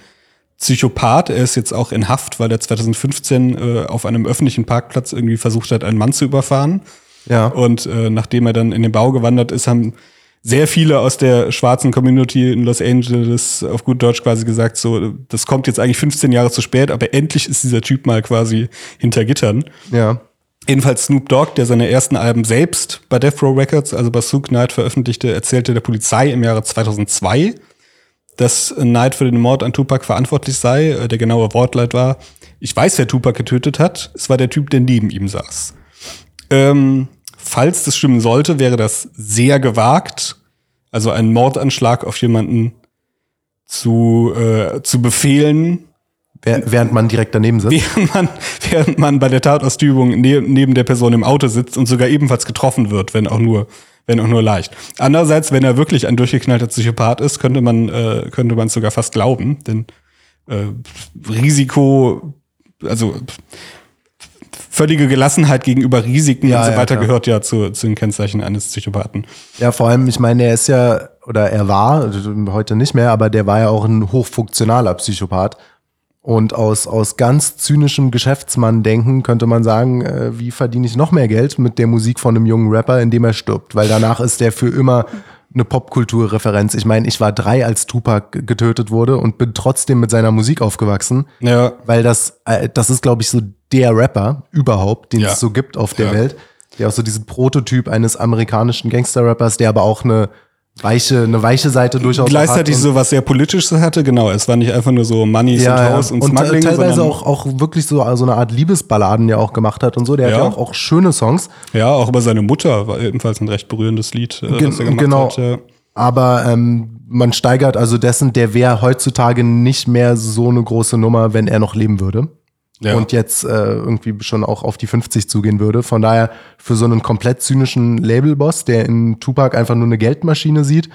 Psychopath. Er ist jetzt auch in Haft, weil er 2015 äh, auf einem öffentlichen Parkplatz irgendwie versucht hat, einen Mann zu überfahren.
Ja.
Und äh, nachdem er dann in den Bau gewandert ist, haben sehr viele aus der schwarzen Community in Los Angeles auf gut Deutsch quasi gesagt, so, das kommt jetzt eigentlich 15 Jahre zu spät, aber endlich ist dieser Typ mal quasi hinter Gittern.
Ja.
Jedenfalls Snoop Dogg, der seine ersten Alben selbst bei Death Row Records, also bei Sue Knight veröffentlichte, erzählte der Polizei im Jahre 2002, dass Knight für den Mord an Tupac verantwortlich sei. Äh, Der genaue Wortlaut war, ich weiß, wer Tupac getötet hat, es war der Typ, der neben ihm saß. Ähm, falls das stimmen sollte, wäre das sehr gewagt, also einen Mordanschlag auf jemanden zu, äh, zu befehlen,
Während man direkt daneben sitzt.
während man, während man bei der Tatausübung ne neben der Person im Auto sitzt und sogar ebenfalls getroffen wird, wenn auch nur, wenn auch nur leicht. Andererseits, wenn er wirklich ein durchgeknallter Psychopath ist, könnte man, äh, könnte man es sogar fast glauben, denn äh, Risiko, also völlige Gelassenheit gegenüber Risiken
Ja,
und so
ja,
weiter
klar.
gehört ja zu, zu den Kennzeichen eines Psychopathen.
Ja, vor allem, ich meine, er ist ja, oder er war, heute nicht mehr, aber der war ja auch ein hochfunktionaler Psychopath. Und aus, aus ganz zynischem Geschäftsmann-Denken könnte man sagen, äh, wie verdiene ich noch mehr Geld mit der Musik von einem jungen Rapper, indem er stirbt? Weil danach ist der für immer eine Popkulturreferenz. Ich meine, ich war drei, als Tupac getötet wurde und bin trotzdem mit seiner Musik aufgewachsen.
Ja,
Weil das, äh, das ist, glaube ich, so der Rapper überhaupt, den
Ja.
es so gibt auf der
Ja.
Welt. Ja, auch so diesen Prototyp eines amerikanischen Gangster-Rappers, der aber auch eine weiche, eine weiche Seite durchaus
Gleichzeitig
hat.
so was sehr Politisches hatte, genau. Es war nicht einfach nur so Money
ja,
and
ja.
House und,
und
Smuggling,
teilweise
sondern
auch, auch wirklich so also eine Art Liebesballaden ja auch gemacht hat und so. Der
Ja.
hat ja auch, auch schöne Songs.
ja, auch über seine Mutter war ebenfalls ein recht berührendes Lied, äh,
Gen-
was er gemacht
genau.
hat. Ja.
Aber ähm, man steigert also dessen, der wäre heutzutage nicht mehr so eine große Nummer, wenn er noch leben würde.
Ja.
Und jetzt äh, irgendwie schon auch auf die 50 zugehen würde. Von daher für so einen komplett zynischen Labelboss, der in Tupac einfach nur eine Geldmaschine sieht,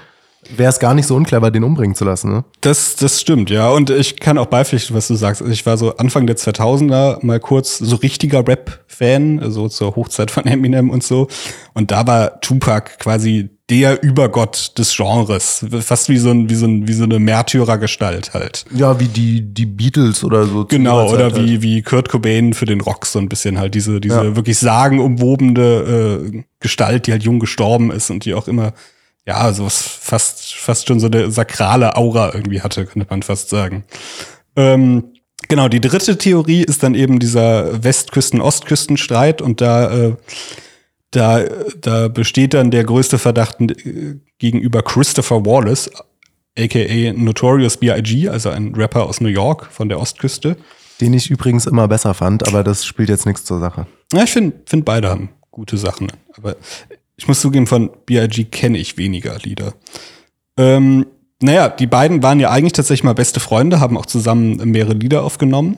wäre es gar nicht so unclever, den umbringen zu lassen. Ne?
Das, das stimmt, ja. Und ich kann auch beipflichten, was du sagst. Also Ich war so Anfang der 2000er mal kurz so richtiger Rap-Fan, also zur Hochzeit von Eminem und so. Und da war Tupac quasi der Übergott des Genres. Fast wie so, ein, wie so, ein, wie so eine Märtyrergestalt halt.
Ja, wie die, die Beatles oder so.
Genau, oder
halt.
wie, wie Kurt Cobain für den Rock so ein bisschen halt diese, diese
Ja.
wirklich sagenumwobene äh, Gestalt, die halt jung gestorben ist und die auch immer, ja, so was fast, fast schon so eine sakrale Aura irgendwie hatte, könnte man fast sagen. Ähm, genau, die dritte Theorie ist dann eben dieser Westküsten-Ostküsten-Streit und da, äh, da, da besteht dann der größte Verdacht äh, gegenüber Christopher Wallace, aka Notorious B.I.G., also ein Rapper aus New York von der Ostküste.
Den ich übrigens immer besser fand, aber das spielt jetzt nichts zur Sache.
Ja, ich finde find beide haben gute Sachen. Aber ich muss zugeben, von B.I.G. kenne ich weniger Lieder. Ähm, naja, die beiden waren ja eigentlich tatsächlich mal beste Freunde, haben auch zusammen mehrere Lieder aufgenommen.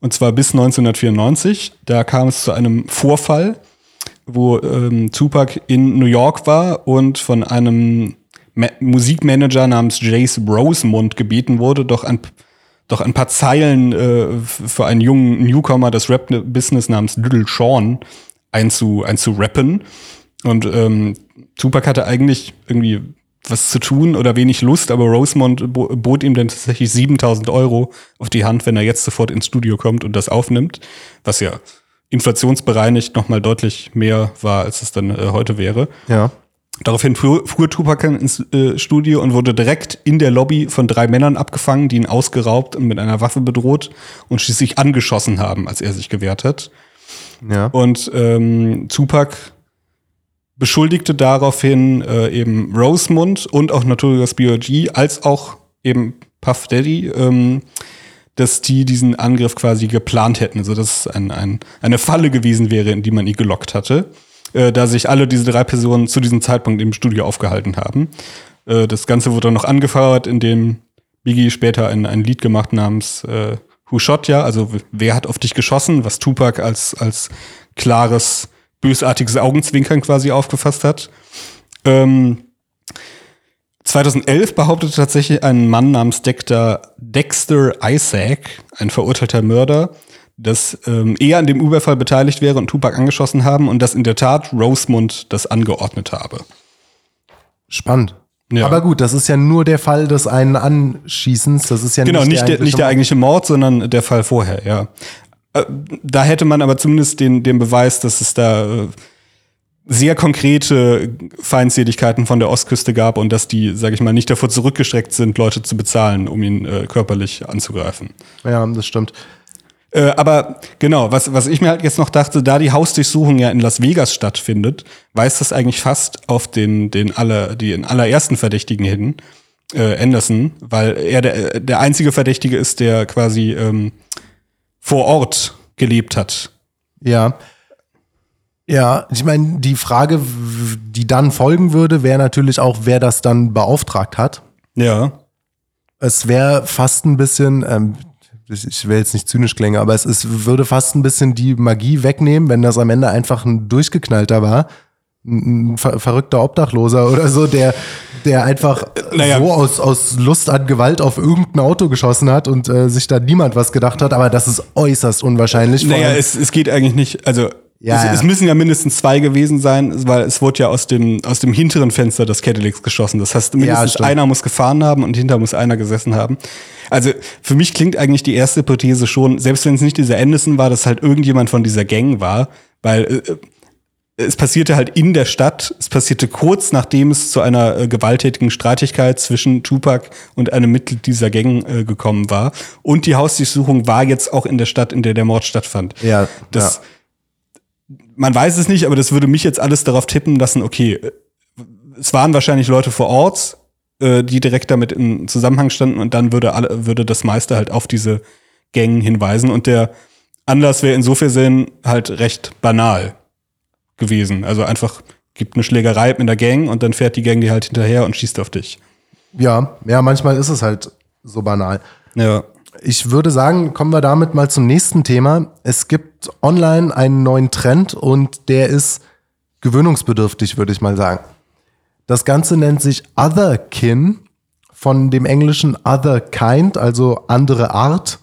Und zwar bis 1994. Da kam es zu einem Vorfall, wo ähm, Tupac in New York war und von einem Ma Musikmanager namens Jace Rosemond gebeten wurde, doch ein, doch ein paar Zeilen äh, für einen jungen Newcomer des Rap-Business namens Little Sean einzu, einzurappen. Und ähm, Tupac hatte eigentlich irgendwie was zu tun oder wenig Lust, aber Rosemond bo bot ihm dann tatsächlich 7000 Euro auf die Hand, wenn er jetzt sofort ins Studio kommt und das aufnimmt, was ja inflationsbereinigt nochmal deutlich mehr war, als es dann äh, heute wäre.
Ja.
Daraufhin fuhr, fuhr Tupac ins äh, Studio und wurde direkt in der Lobby von drei Männern abgefangen, die ihn ausgeraubt und mit einer Waffe bedroht und schließlich angeschossen haben, als er sich gewehrt hat.
Ja.
Und ähm, Tupac beschuldigte daraufhin äh, eben Rosemund und auch Notorious B.O.G. als auch eben Puff Daddy, ähm, dass die diesen Angriff quasi geplant hätten. Also dass es ein, ein, eine Falle gewesen wäre, in die man ihn gelockt hatte, äh, da sich alle diese drei Personen zu diesem Zeitpunkt im Studio aufgehalten haben. Äh, das Ganze wurde dann noch angefeuert, indem Biggie später ein, ein Lied gemacht namens äh, Who Shot Ya, also wer hat auf dich geschossen, was Tupac als, als klares, bösartiges Augenzwinkern quasi aufgefasst hat. Ähm, 2011 behauptete tatsächlich ein Mann namens Dexter, Dexter Isaac, ein verurteilter Mörder, dass ähm, er an dem Überfall beteiligt wäre und Tupac angeschossen haben und dass in der Tat Rosemund das angeordnet habe.
Spannend.
Ja.
Aber gut, das ist ja nur der Fall des einen Anschießens. Das ist ja
Genau, nicht der, nicht der
eigentliche
eigentliche Mord, sondern der Fall vorher, ja. Äh, Da hätte man aber zumindest den, den Beweis, dass es da äh, sehr konkrete Feindseligkeiten von der Ostküste gab und dass die, sage ich mal, nicht davor zurückgestreckt sind, Leute zu bezahlen, um ihn äh, körperlich anzugreifen.
Ja, das stimmt.
Äh, aber genau, was, was ich mir halt jetzt noch dachte, da die Hausdurchsuchung ja in Las Vegas stattfindet, weist das eigentlich fast auf den, den aller, den allerersten Verdächtigen hin, äh, Anderson, weil er der, der einzige Verdächtige ist, der quasi ähm, vor Ort gelebt hat.
Ja. Ja, ich meine, die Frage, die dann folgen würde, wäre natürlich auch, wer das dann beauftragt hat.
Ja.
Es wäre fast ein bisschen, ähm, ich will jetzt nicht zynisch klingen, aber es ist, würde fast ein bisschen die Magie wegnehmen, wenn das am Ende einfach ein durchgeknallter war. Ein, ver verrückter Obdachloser oder so, der, der einfach
Naja.
so aus, aus Lust an Gewalt auf irgendein Auto geschossen hat und äh, sich da niemand was gedacht hat, aber das ist äußerst unwahrscheinlich.
Naja, es, es geht eigentlich nicht, also
Ja,
es,
ja.
es müssen ja mindestens zwei gewesen sein, weil es wurde ja aus dem, aus dem hinteren Fenster des Cadillacs geschossen. Das heißt, mindestens
stimmt.
einer muss gefahren haben und hinter muss einer gesessen haben. Also für mich klingt eigentlich die erste Hypothese schon, selbst wenn es nicht dieser Anderson war, dass halt irgendjemand von dieser Gang war, weil äh, es passierte halt in der Stadt, es passierte kurz nachdem es zu einer äh, gewalttätigen Streitigkeit zwischen Tupac und einem Mitglied dieser Gang äh, gekommen war. Und die Hausdurchsuchung war jetzt auch in der Stadt, in der der Mord stattfand.
Ja,
Das, man weiß es nicht, aber das würde mich jetzt alles darauf tippen lassen, okay, äh, es waren wahrscheinlich Leute vor Ort, äh, die direkt damit in Zusammenhang standen und dann würde alle, würde das meiste halt auf diese Gang hinweisen und der Anlass wäre insofern halt recht banal gewesen. Also einfach gibt eine Schlägerei mit der Gang und dann fährt die Gang dir halt hinterher und schießt auf dich.
Ja, ja, manchmal ist es halt so banal.
Ja.
Ich würde sagen, kommen wir damit mal zum nächsten Thema. Es gibt online einen neuen Trend und der ist gewöhnungsbedürftig, würde ich mal sagen. Das Ganze nennt sich Otherkin von dem englischen Other Kind, also andere Art.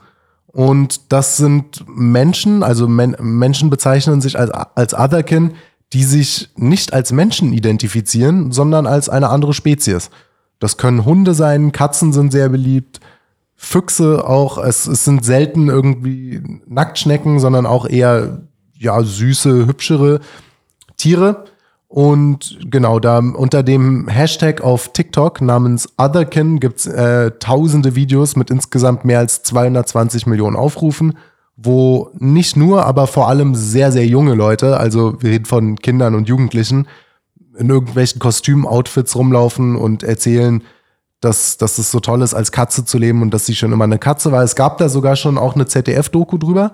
Und das sind Menschen, also Men Menschen bezeichnen sich als, als Otherkin, die sich nicht als Menschen identifizieren, sondern als eine andere Spezies. Das können Hunde sein, Katzen sind sehr beliebt, Füchse auch. Es, es sind selten irgendwie Nacktschnecken, sondern auch eher ja süße, hübschere Tiere. Und genau, da unter dem Hashtag auf TikTok namens Otherkin gibt's äh, tausende Videos mit insgesamt mehr als 220 Millionen Aufrufen, wo nicht nur, aber vor allem sehr, sehr junge Leute, also wir reden von Kindern und Jugendlichen, in irgendwelchen Kostümoutfits rumlaufen und erzählen, dass, dass es so toll ist, als Katze zu leben und dass sie schon immer eine Katze war. Es gab da sogar schon auch eine ZDF-Doku drüber,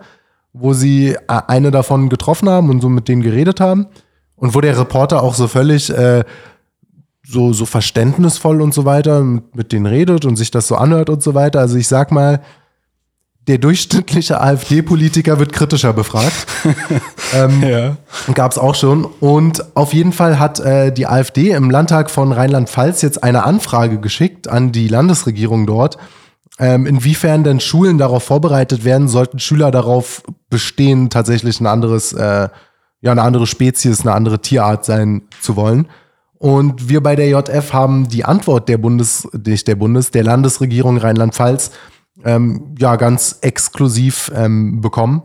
wo sie äh, eine davon getroffen haben und so mit denen geredet haben. Und wo der Reporter auch so völlig äh, so, so verständnisvoll und so weiter mit, mit denen redet und sich das so anhört und so weiter. Also ich sag mal, der durchschnittliche AfD-Politiker wird kritischer befragt. ähm, ja. Gab es auch schon. Und auf jeden Fall hat äh, die AfD im Landtag von Rheinland-Pfalz jetzt eine Anfrage geschickt an die Landesregierung dort, ähm, inwiefern denn Schulen darauf vorbereitet werden, sollten Schüler darauf bestehen, tatsächlich ein anderes, äh, ja, eine andere Spezies, eine andere Tierart sein zu wollen. Und wir bei der JF haben die Antwort der Bundes, nicht der Bundes, der Landesregierung Rheinland-Pfalz ähm, ja ganz exklusiv ähm, bekommen.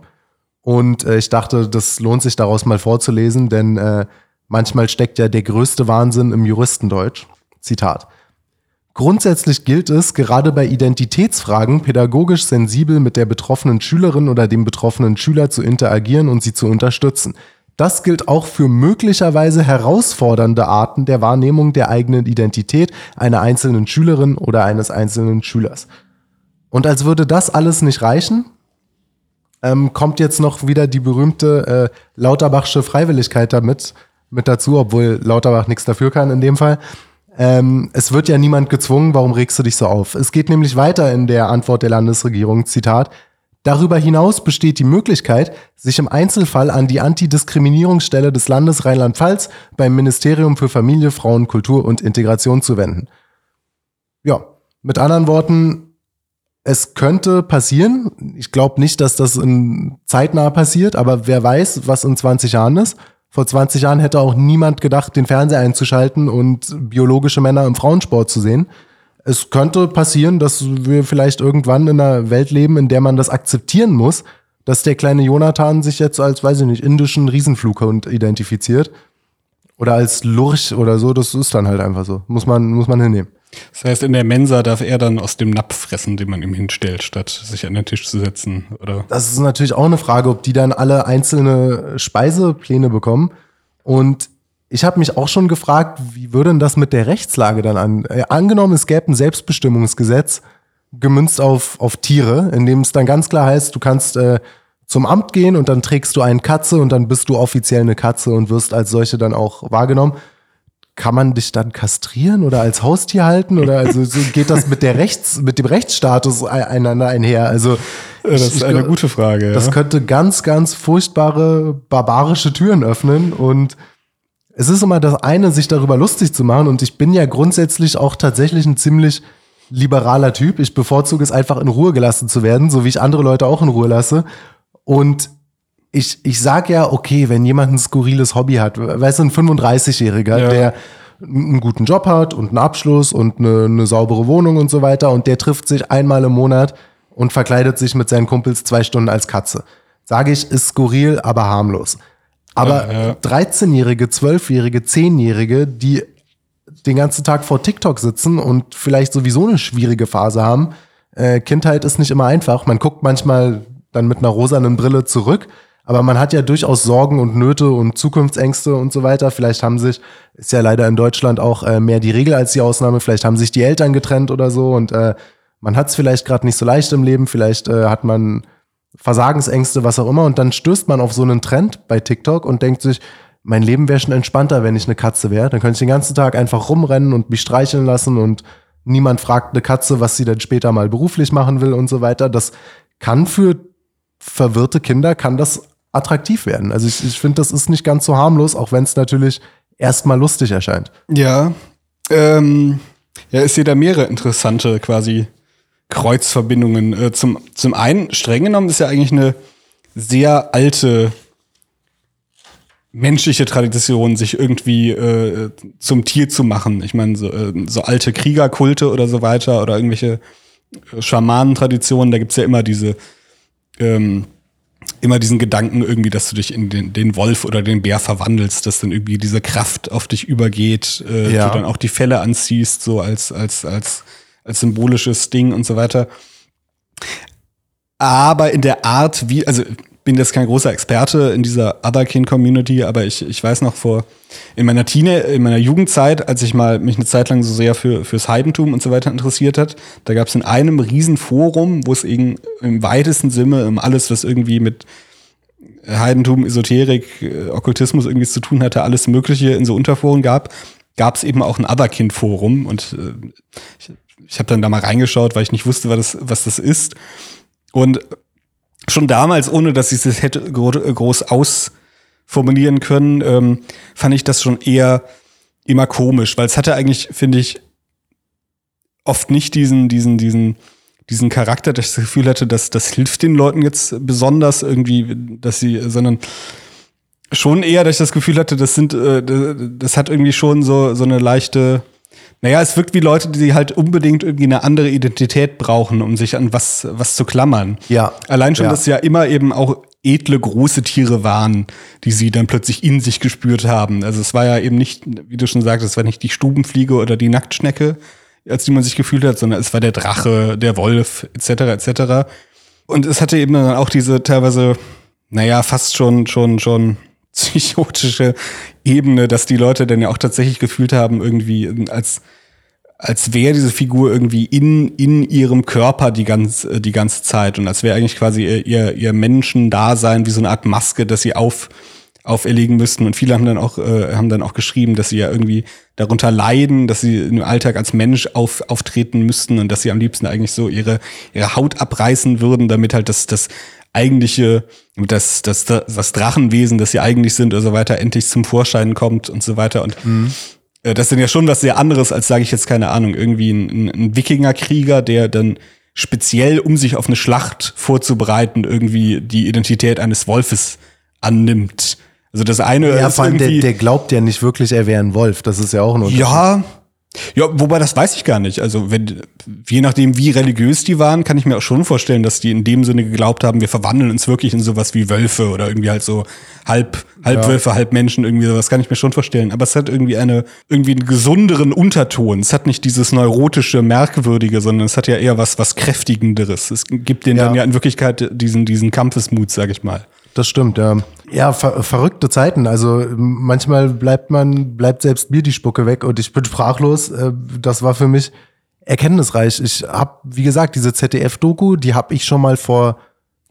Und äh, ich dachte, das lohnt sich daraus mal vorzulesen, denn äh, manchmal steckt ja der größte Wahnsinn im Juristendeutsch. Zitat. Grundsätzlich gilt es, gerade bei Identitätsfragen pädagogisch sensibel mit der betroffenen Schülerin oder dem betroffenen Schüler zu interagieren und sie zu unterstützen. Das gilt auch für möglicherweise herausfordernde Arten der Wahrnehmung der eigenen Identität einer einzelnen Schülerin oder eines einzelnen Schülers. Und als würde das alles nicht reichen, ähm, kommt jetzt noch wieder die berühmte äh, Lauterbachsche Freiwilligkeit damit mit dazu, obwohl Lauterbach nichts dafür kann in dem Fall. Ähm, es wird ja niemand gezwungen, warum regst du dich so auf? Es geht nämlich weiter in der Antwort der Landesregierung, Zitat, Darüber hinaus besteht die Möglichkeit, sich im Einzelfall an die Antidiskriminierungsstelle des Landes Rheinland-Pfalz beim Ministerium für Familie, Frauen, Kultur und Integration zu wenden. Ja, mit anderen Worten, es könnte passieren. Ich glaube nicht, dass das in zeitnah passiert, aber wer weiß, was in 20 Jahren ist. Vor 20 Jahren hätte auch niemand gedacht, den Fernseher einzuschalten und biologische Männer im Frauensport zu sehen. Es könnte passieren, dass wir vielleicht irgendwann in einer Welt leben, in der man das akzeptieren muss, dass der kleine Jonathan sich jetzt als, weiß ich nicht, indischen Riesenflughund identifiziert. Oder als Lurch oder so, das ist dann halt einfach so. Muss man, muss man hinnehmen.
Das heißt, in der Mensa darf er dann aus dem Napf fressen, den man ihm hinstellt, statt sich an den Tisch zu setzen, oder?
Das ist natürlich auch eine Frage, ob die dann alle einzelne Speisepläne bekommen. Und ich habe mich auch schon gefragt, wie würde denn das mit der Rechtslage dann an? Äh, angenommen, es gäbe ein Selbstbestimmungsgesetz gemünzt auf, auf Tiere, in dem es dann ganz klar heißt, du kannst äh, zum Amt gehen und dann trägst du eine Katze und dann bist du offiziell eine Katze und wirst als solche dann auch wahrgenommen kann man dich dann kastrieren oder als Haustier halten? Oder also so geht das mit der Rechts mit dem Rechtsstatus einander einher? Also
das ist eine gute Frage
das ja. könnte ganz ganz furchtbare barbarische Türen öffnen. Und es ist immer das eine sich darüber lustig zu machen. Und ich bin ja grundsätzlich auch tatsächlich ein ziemlich liberaler Typ. Ich bevorzuge es einfach in Ruhe gelassen zu werden so wie ich andere Leute auch in Ruhe lasse. Und ich, ich sag ja, okay, wenn jemand ein skurriles Hobby hat, weißt du, ein 35-Jähriger, ja. der einen guten Job hat und einen Abschluss und eine, eine saubere Wohnung und so weiter und der trifft sich einmal im Monat und verkleidet sich mit seinen Kumpels zwei Stunden als Katze. Sage ich, ist skurril, aber harmlos. Aber ja, ja. 13-Jährige, 12-Jährige, 10-Jährige, die den ganzen Tag vor TikTok sitzen und vielleicht sowieso eine schwierige Phase haben. Äh, Kindheit ist nicht immer einfach. Man guckt manchmal dann mit einer rosanen Brille zurück, Aber man hat ja durchaus Sorgen und Nöte und Zukunftsängste und so weiter. Vielleicht haben sich, ist ja leider in Deutschland auch äh, mehr die Regel als die Ausnahme, vielleicht haben sich die Eltern getrennt oder so und äh, man hat es vielleicht gerade nicht so leicht im Leben, vielleicht äh, hat man Versagensängste, was auch immer. Und dann stößt man auf so einen Trend bei TikTok und denkt sich, mein Leben wäre schon entspannter, wenn ich eine Katze wäre. Dann könnte ich den ganzen Tag einfach rumrennen und mich streicheln lassen und niemand fragt eine Katze, was sie dann später mal beruflich machen will und so weiter. Das kann für verwirrte Kinder, kann das attraktiv werden. Also ich, ich finde, das ist nicht ganz so harmlos, auch wenn es natürlich erstmal lustig erscheint.
Ja. Ähm, ja, ist hier da mehrere interessante quasi Kreuzverbindungen. Äh, zum, zum einen, streng genommen, ist ja eigentlich eine sehr alte menschliche Tradition, sich irgendwie äh, zum Tier zu machen. Ich meine, so, äh, so alte Kriegerkulte oder so weiter oder irgendwelche äh, Schamanentraditionen, da gibt's ja immer diese, ähm, immer diesen Gedanken irgendwie, dass du dich in den, den Wolf oder den Bär verwandelst, dass dann irgendwie diese Kraft auf dich übergeht, äh,
Ja.
du dann auch die Felle anziehst, so als, als, als, als symbolisches Ding und so weiter. Aber in der Art, wie, also bin jetzt kein großer Experte in dieser Otherkin-Community, aber ich, ich weiß noch vor, in meiner Teenie, in meiner Jugendzeit, als ich mal mich eine Zeit lang so sehr für, fürs Heidentum und so weiter interessiert hat, da gab es in einem riesen Forum, wo es eben im weitesten Sinne um alles, was irgendwie mit Heidentum, Esoterik, äh, Okkultismus irgendwie zu tun hatte, alles Mögliche in so Unterforen gab, gab es eben auch ein Otherkin-Forum und äh, ich, ich habe dann da mal reingeschaut, weil ich nicht wusste, was das, was das ist. Und schon damals, ohne dass ich das hätte gro groß ausformulieren können, ähm, fand ich das schon eher immer komisch, weil es hatte eigentlich, finde ich, oft nicht diesen, diesen, diesen, diesen Charakter, dass ich das Gefühl hatte, dass das hilft den Leuten jetzt besonders irgendwie, dass sie, sondern schon eher, dass ich das Gefühl hatte, das sind, äh, das hat irgendwie schon so, so eine leichte, naja, es wirkt wie Leute, die halt unbedingt irgendwie eine andere Identität brauchen, um sich an was, was zu klammern.
Ja.
Allein schon,
Ja.
dass ja immer eben auch edle, große Tiere waren, die sie dann plötzlich in sich gespürt haben. Also es war ja eben nicht, wie du schon sagst, es war nicht die Stubenfliege oder die Nacktschnecke, als die man sich gefühlt hat, sondern es war der Drache, der Wolf, etc., etc. Und es hatte eben dann auch diese teilweise, naja, fast schon, schon, schon psychotische Ebene, dass die Leute dann ja auch tatsächlich gefühlt haben, irgendwie als, als wäre diese Figur irgendwie in, in ihrem Körper die, ganz, äh, die ganze Zeit und als wäre eigentlich quasi ihr, ihr, ihr Menschendasein wie so eine Art Maske, dass sie auf, auferlegen müssten. Und viele haben dann auch, äh, haben dann auch geschrieben, dass sie ja irgendwie darunter leiden, dass sie im Alltag als Mensch auf, auftreten müssten und dass sie am liebsten eigentlich so ihre, ihre Haut abreißen würden, damit halt das, das eigentliche, das, das, das Drachenwesen, das sie eigentlich sind oder so weiter, endlich zum Vorschein kommt und so weiter. Und äh, das ist ja schon was sehr anderes, als sage ich jetzt keine Ahnung, irgendwie ein, ein, Wikingerkrieger, der dann speziell, um sich auf eine Schlacht vorzubereiten, irgendwie die Identität eines Wolfes annimmt. Also das eine
Ja,
ist
vor allem, der, der glaubt ja nicht wirklich, er wäre ein Wolf. Das ist ja auch ein Unterschied.
ja. Ja, wobei das weiß ich gar nicht. Also wenn, je nachdem, wie religiös die waren, kann ich mir auch schon vorstellen, dass die in dem Sinne geglaubt haben, wir verwandeln uns wirklich in sowas wie Wölfe oder irgendwie halt so halb, halb
Ja.
Wölfe, halb Menschen, irgendwie sowas kann ich mir schon vorstellen. Aber es hat irgendwie eine, irgendwie einen gesunderen Unterton. Es hat nicht dieses neurotische, merkwürdige, sondern es hat ja eher was, was kräftigenderes. Es gibt denen
Ja.
dann ja in Wirklichkeit diesen, diesen Kampfesmut, sag ich mal.
Das stimmt, ja. Ja, ver verrückte Zeiten. Also manchmal bleibt man, bleibt selbst mir die Spucke weg und ich bin sprachlos. Äh, Das war für mich erkenntnisreich. Ich habe, wie gesagt, diese ZDF-Doku, die habe ich schon mal vor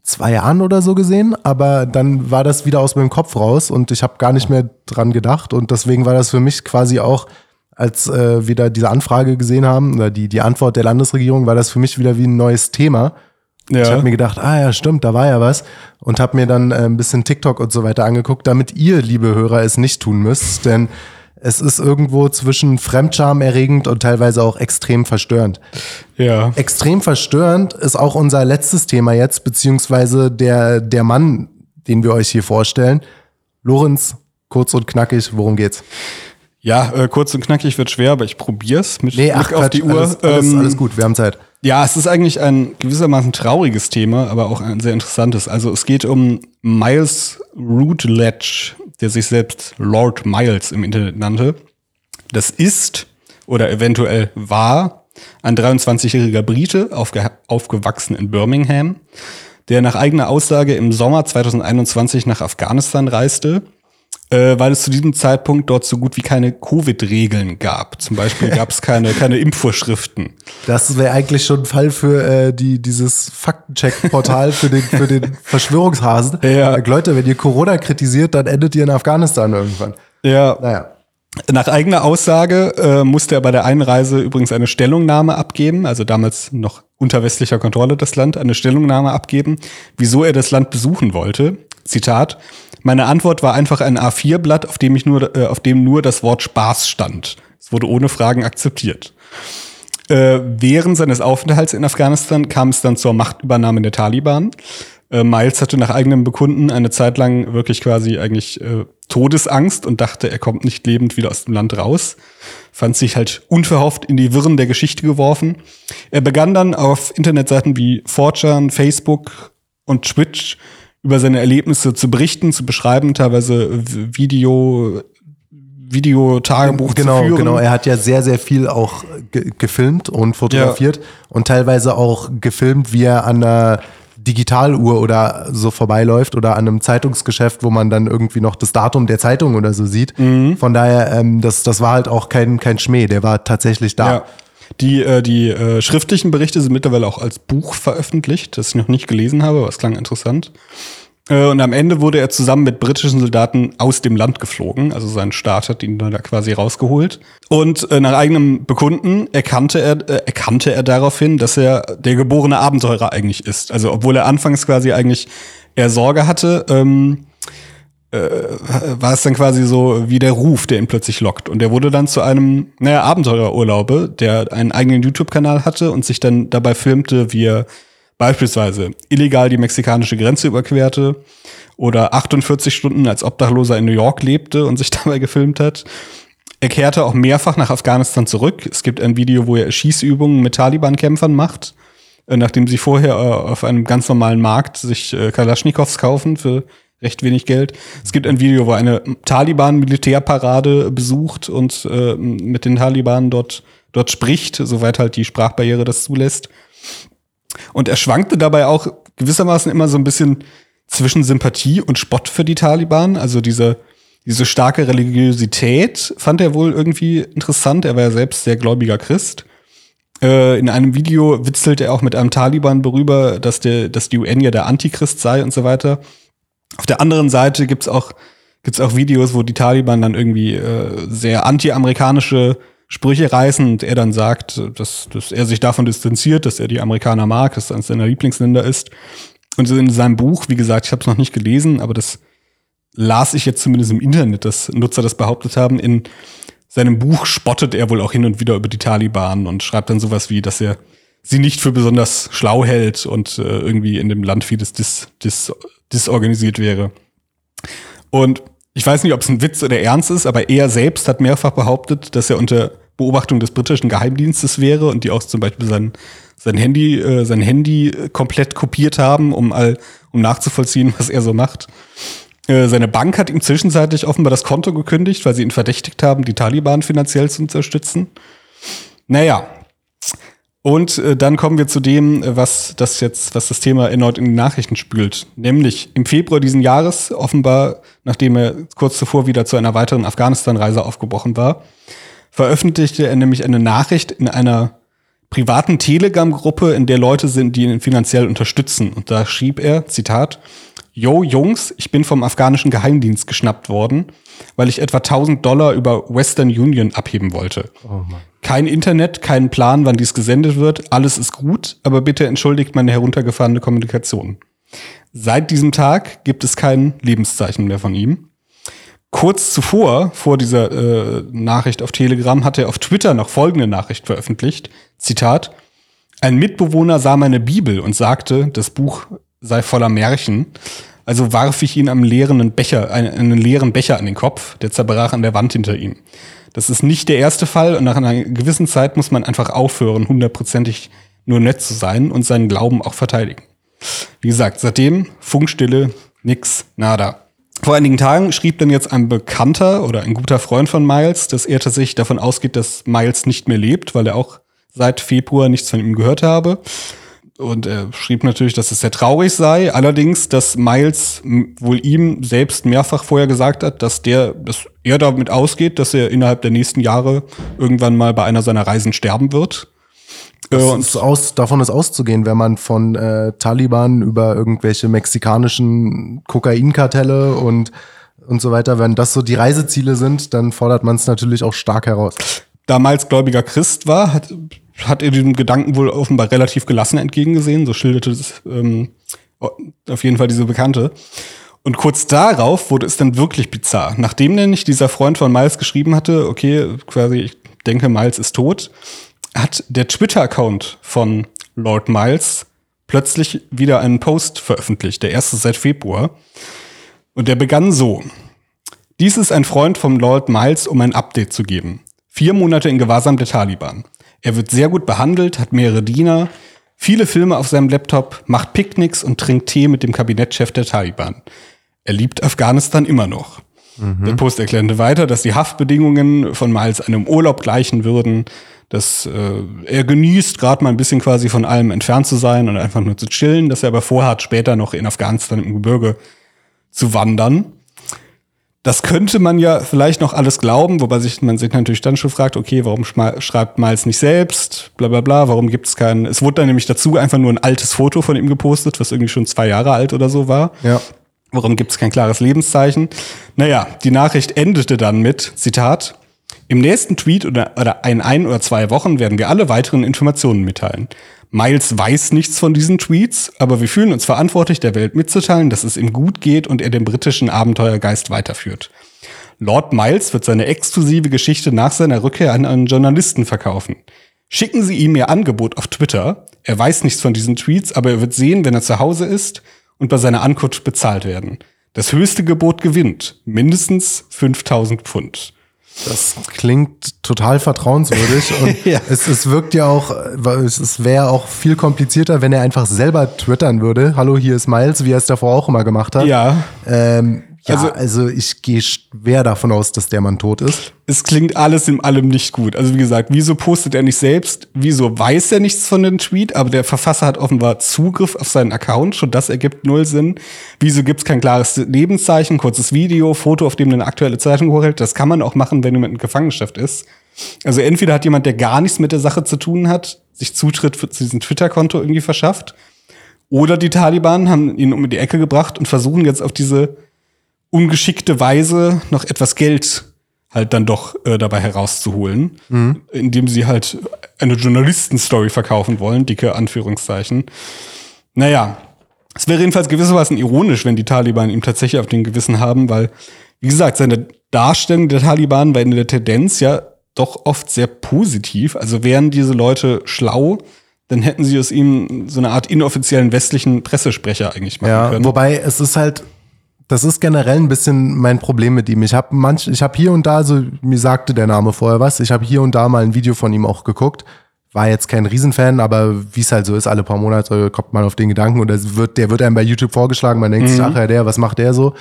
zwei Jahren oder so gesehen, aber dann war das wieder aus meinem Kopf raus und ich habe gar nicht mehr dran gedacht und deswegen war das für mich quasi auch, als äh, wir da diese Anfrage gesehen haben, oder die, die Antwort der Landesregierung, war das für mich wieder wie ein neues Thema. Ich habe mir gedacht, ah ja, stimmt, da war ja was. Und habe mir dann äh, ein bisschen TikTok und so weiter angeguckt, damit ihr, liebe Hörer, es nicht tun müsst. Denn es ist irgendwo zwischen Fremdscham-erregend und teilweise auch extrem verstörend.
ja.
Extrem verstörend ist auch unser letztes Thema jetzt, beziehungsweise der, der Mann, den wir euch hier vorstellen. Lorenz, kurz und knackig, worum geht's?
Ja, äh, kurz und knackig wird schwer, aber ich probier's mit Blick auf
Quatsch,
die Uhr.
Alles, alles,
Ähm,
alles gut, wir haben Zeit.
Ja, es ist eigentlich ein gewissermaßen trauriges Thema, aber auch ein sehr interessantes. Also es geht um Miles Routledge, der sich selbst Lord Miles im Internet nannte. Das ist oder eventuell war ein 23-jähriger Brite, aufge aufgewachsen in Birmingham, der nach eigener Aussage im Sommer 2021 nach Afghanistan reiste, äh, weil es zu diesem Zeitpunkt dort so gut wie keine Covid-Regeln gab. Zum Beispiel gab es keine, keine Impfvorschriften.
Das wäre eigentlich schon ein Fall für äh, die, dieses Faktencheck-Portal für den, für den Verschwörungshasen.
Ja.
Leute, wenn ihr Corona kritisiert, dann endet ihr in Afghanistan irgendwann.
Ja,
Naja.
Nach eigener Aussage äh, musste er bei der Einreise übrigens eine Stellungnahme abgeben, also damals noch unter westlicher Kontrolle das Land, eine Stellungnahme abgeben, wieso er das Land besuchen wollte. Zitat: Meine Antwort war einfach ein A4-Blatt, auf dem ich nur, äh, auf dem nur das Wort Spaß stand. Es wurde ohne Fragen akzeptiert. Äh, während seines Aufenthalts in Afghanistan kam es dann zur Machtübernahme der Taliban. Äh, Miles hatte nach eigenem Bekunden eine Zeit lang wirklich quasi eigentlich äh, Todesangst und dachte, er kommt nicht lebend wieder aus dem Land raus. Fand sich halt unverhofft in die Wirren der Geschichte geworfen. Er begann dann auf Internetseiten wie 4chan, Facebook und Twitch über seine Erlebnisse zu berichten, zu beschreiben, teilweise V- Video, Videotagebuch
Genau,
zu führen.
genau. Er hat ja sehr, sehr viel auch ge gefilmt und fotografiert und teilweise auch gefilmt, wie er an einer Digitaluhr oder so vorbeiläuft oder an einem Zeitungsgeschäft, wo man dann irgendwie noch das Datum der Zeitung oder so sieht.
Mhm.
Von daher, ähm, das, das war halt auch kein, kein Schmäh, der war tatsächlich da.
Ja. Die, äh, die äh, schriftlichen Berichte sind mittlerweile auch als Buch veröffentlicht, das ich noch nicht gelesen habe, aber es klang interessant. Äh, und am Ende wurde er zusammen mit britischen Soldaten aus dem Land geflogen. Also sein Staat hat ihn da quasi rausgeholt. Und äh, nach eigenem Bekunden erkannte er, äh, erkannte er daraufhin, dass er der geborene Abenteurer eigentlich ist. Also obwohl er anfangs quasi eigentlich eher Sorge hatte, ähm, war es dann quasi so wie der Ruf, der ihn plötzlich lockt. Und er wurde dann zu einem, naja, Abenteurerurlaube, der einen eigenen YouTube-Kanal hatte und sich dann dabei filmte, wie er beispielsweise illegal die mexikanische Grenze überquerte oder 48 Stunden als Obdachloser in New York lebte und sich dabei gefilmt hat. Er kehrte auch mehrfach nach Afghanistan zurück. Es gibt ein Video, wo er Schießübungen mit Taliban-Kämpfern macht, äh, nachdem sie vorher äh, auf einem ganz normalen Markt sich äh, Kalaschnikows kaufen für recht wenig Geld. Es gibt ein Video, wo eine Taliban-Militärparade besucht und äh, mit den Taliban dort, dort spricht, soweit halt die Sprachbarriere das zulässt. Und er schwankte dabei auch gewissermaßen immer so ein bisschen zwischen Sympathie und Spott für die Taliban. Also diese, diese starke Religiosität fand er wohl irgendwie interessant. Er war ja selbst sehr gläubiger Christ. Äh, in einem Video witzelt er auch mit einem Taliban darüber, dass, der, dass die UN ja der Antichrist sei und so weiter. Auf der anderen Seite gibt's auch, gibt's auch Videos, wo die Taliban dann irgendwie äh, sehr anti-amerikanische Sprüche reißen und er dann sagt, dass, dass er sich davon distanziert, dass er die Amerikaner mag, dass es eines seiner Lieblingsländer ist. Und in seinem Buch, wie gesagt, ich habe es noch nicht gelesen, aber das las ich jetzt zumindest im Internet, dass Nutzer das behauptet haben. In seinem Buch spottet er wohl auch hin und wieder über die Taliban und schreibt dann sowas wie, dass er sie nicht für besonders schlau hält und äh, irgendwie in dem Land vieles dis, dis, disorganisiert wäre. Und ich weiß nicht, ob es ein Witz oder ernst ist, aber er selbst hat mehrfach behauptet, dass er unter Beobachtung des britischen Geheimdienstes wäre und die auch zum Beispiel sein, sein Handy, äh, sein Handy komplett kopiert haben, um all, um nachzuvollziehen, was er so macht. Äh, seine Bank hat ihm zwischenzeitlich offenbar das Konto gekündigt, weil sie ihn verdächtigt haben, die Taliban finanziell zu unterstützen. Naja. Und äh, dann kommen wir zu dem, äh, was das jetzt, was das Thema erneut in die Nachrichten spült. Nämlich im Februar diesen Jahres, offenbar, nachdem er kurz zuvor wieder zu einer weiteren Afghanistan-Reise aufgebrochen war, veröffentlichte er nämlich eine Nachricht in einer privaten Telegram-Gruppe, in der Leute sind, die ihn finanziell unterstützen. Und da schrieb er, Zitat, Yo, Jungs, ich bin vom afghanischen Geheimdienst geschnappt worden, weil ich etwa 1000 Dollar über Western Union abheben wollte. Kein Internet, keinen Plan, wann dies gesendet wird, alles ist gut, aber bitte entschuldigt meine heruntergefahrene Kommunikation. Seit diesem Tag gibt es kein Lebenszeichen mehr von ihm. Kurz zuvor, vor dieser äh, Nachricht auf Telegram, hat er auf Twitter noch folgende Nachricht veröffentlicht. Zitat. Ein Mitbewohner sah meine Bibel und sagte, das Buch sei voller Märchen. Also warf ich ihn am leeren Becher, einen, einen leeren Becher an den Kopf, der zerbrach an der Wand hinter ihm. Das ist nicht der erste Fall und nach einer gewissen Zeit muss man einfach aufhören, hundertprozentig nur nett zu sein und seinen Glauben auch verteidigen. Wie gesagt, seitdem Funkstille, nix, nada. Vor einigen Tagen schrieb dann jetzt ein Bekannter oder ein guter Freund von Miles, dass er tatsächlich davon ausgeht, dass Miles nicht mehr lebt, weil er auch seit Februar nichts von ihm gehört habe. Und er schrieb natürlich, dass es sehr traurig sei. Allerdings, dass Miles wohl ihm selbst mehrfach vorher gesagt hat, dass der, dass er damit ausgeht, dass er innerhalb der nächsten Jahre irgendwann mal bei einer seiner Reisen sterben wird. Äh,
Das
und
ist aus, davon ist auszugehen, wenn man von äh, Taliban über irgendwelche mexikanischen Kokainkartelle und, und so weiter, wenn das so die Reiseziele sind, dann fordert man es natürlich auch stark heraus.
Da Miles gläubiger Christ war, hat, hat er diesem Gedanken wohl offenbar relativ gelassen entgegengesehen. So schilderte es ähm, auf jeden Fall diese Bekannte. Und kurz darauf wurde es dann wirklich bizarr. Nachdem nämlich dieser Freund von Miles geschrieben hatte, okay, quasi, ich denke, Miles ist tot, hat der Twitter-Account von Lord Miles plötzlich wieder einen Post veröffentlicht, der erste seit Februar. Und der begann so. Dies ist ein Freund vom Lord Miles, um ein Update zu geben. Vier Monate in Gewahrsam der Taliban. Er wird sehr gut behandelt, hat mehrere Diener, viele Filme auf seinem Laptop, macht Picknicks und trinkt Tee mit dem Kabinettchef der Taliban. Er liebt Afghanistan immer noch. Der Post erklärte weiter, dass die Haftbedingungen von Miles einem Urlaub gleichen würden, dass äh, er genießt, gerade mal ein bisschen quasi von allem entfernt zu sein und einfach nur zu chillen, dass er aber vorhat, später noch in Afghanistan im Gebirge zu wandern. Das könnte man ja vielleicht noch alles glauben, wobei sich, man sich natürlich dann schon fragt, okay, warum schreibt Miles nicht selbst, bla bla bla, warum gibt es keinen. Es wurde dann nämlich dazu einfach nur ein altes Foto von ihm gepostet, was irgendwie schon zwei Jahre alt oder so war.
Ja.
Warum gibt es kein klares Lebenszeichen? Naja, die Nachricht endete dann mit, Zitat, im nächsten Tweet oder, oder in ein oder zwei Wochen werden wir alle weiteren Informationen mitteilen. Miles weiß nichts von diesen Tweets, aber wir fühlen uns verantwortlich, der Welt mitzuteilen, dass es ihm gut geht und er den britischen Abenteuergeist weiterführt. Lord Miles wird seine exklusive Geschichte nach seiner Rückkehr an einen Journalisten verkaufen. Schicken Sie ihm Ihr Angebot auf Twitter. Er weiß nichts von diesen Tweets, aber er wird sehen, wenn er zu Hause ist und bei seiner Ankunft bezahlt werden. Das höchste Gebot gewinnt. Mindestens 5000 Pfund.
Das klingt total vertrauenswürdig und
Ja.
es, es wirkt ja auch, es, es wäre auch viel komplizierter, wenn er einfach selber twittern würde. Hallo, hier ist Miles, wie er es davor auch immer gemacht hat.
Ja,
Ähm, ja,
Also-
also, ich gehe schwer davon aus, dass der Mann tot ist.
es klingt alles in allem nicht gut. Also wie gesagt, wieso postet er nicht selbst? Wieso weiß er nichts von dem Tweet? Aber der Verfasser hat offenbar Zugriff auf seinen Account. Schon das ergibt null Sinn. Wieso gibt es kein klares Lebenszeichen, kurzes Video, Foto, auf dem eine aktuelle Zeitung hochhält? Das kann man auch machen, wenn jemand in Gefangenschaft ist. Also entweder hat jemand, der gar nichts mit der Sache zu tun hat, sich Zutritt zu diesem Twitter-Konto irgendwie verschafft. Oder die Taliban haben ihn um die Ecke gebracht und versuchen jetzt auf diese ungeschickte Weise noch etwas Geld halt dann doch äh, dabei herauszuholen, indem sie halt eine Journalistenstory verkaufen wollen, dicke Anführungszeichen. Naja, es wäre jedenfalls gewissermaßen ironisch, wenn die Taliban ihm tatsächlich auf den Gewissen haben, weil, wie gesagt, seine Darstellung der Taliban war in der Tendenz ja doch oft sehr positiv. Also wären diese Leute schlau, dann hätten sie aus ihm so eine Art inoffiziellen westlichen Pressesprecher eigentlich machen
Ja,
können.
wobei es ist halt, das ist generell ein bisschen mein Problem mit ihm. Ich habe manch, ich habe hier und da, so mir sagte der Name vorher was. Ich habe hier und da mal ein Video von ihm auch geguckt. War jetzt kein Riesenfan, aber wie es halt so ist, alle paar Monate kommt man auf den Gedanken und das wird, der wird einem bei YouTube vorgeschlagen. Man denkt sich, ach ja, der, was macht der so?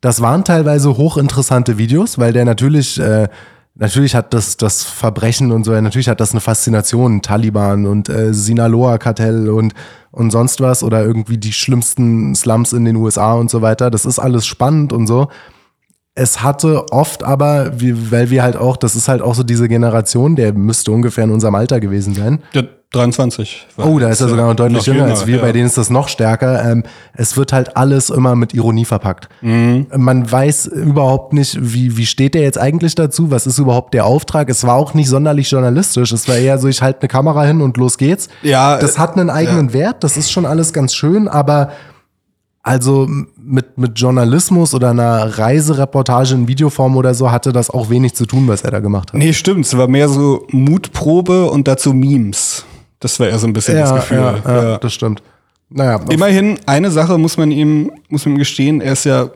Das waren teilweise hochinteressante Videos, weil der natürlich, äh, natürlich hat das, das Verbrechen und so, natürlich hat das eine Faszination, Taliban und äh, Sinaloa-Kartell und, und sonst was oder irgendwie die schlimmsten Slums in den USA und so weiter. Das ist alles spannend und so. Es hatte oft aber, wie, weil wir halt auch, das ist halt auch so diese Generation, der müsste ungefähr in unserem Alter gewesen sein.
Der 23. war
Oh, da ist er sogar noch deutlich
noch
jünger als wir,
ja.
bei denen ist das noch stärker. Ähm, es wird halt alles immer mit Ironie verpackt.
Mhm.
Man weiß überhaupt nicht, wie, wie steht der jetzt eigentlich dazu? Was ist überhaupt der Auftrag? Es war auch nicht sonderlich journalistisch. Es war eher so, ich halte eine Kamera hin und los geht's.
Ja,
Das hat einen eigenen Wert, das ist schon alles ganz schön, aber also mit, mit Journalismus oder einer Reisereportage in Videoform oder so hatte das auch wenig zu tun, was er da gemacht hat.
Nee, stimmt. Es war mehr so Mutprobe und dazu Memes. Das war eher so ein bisschen das Gefühl.
ja, ja,
Ja.
das stimmt. Naja,
Immerhin, eine Sache muss man ihm, muss man ihm gestehen, er ist ja,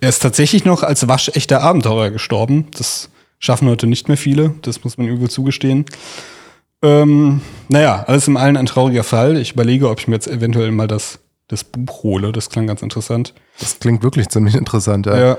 er ist tatsächlich noch als waschechter Abenteurer gestorben. Das schaffen heute nicht mehr viele, das muss man ihm wohl zugestehen. Ähm, naja, alles im allen ein trauriger Fall. Ich überlege, ob ich mir jetzt eventuell mal das, das Buch hole. Das klang ganz interessant.
das klingt wirklich ziemlich interessant. Ja.
Ja.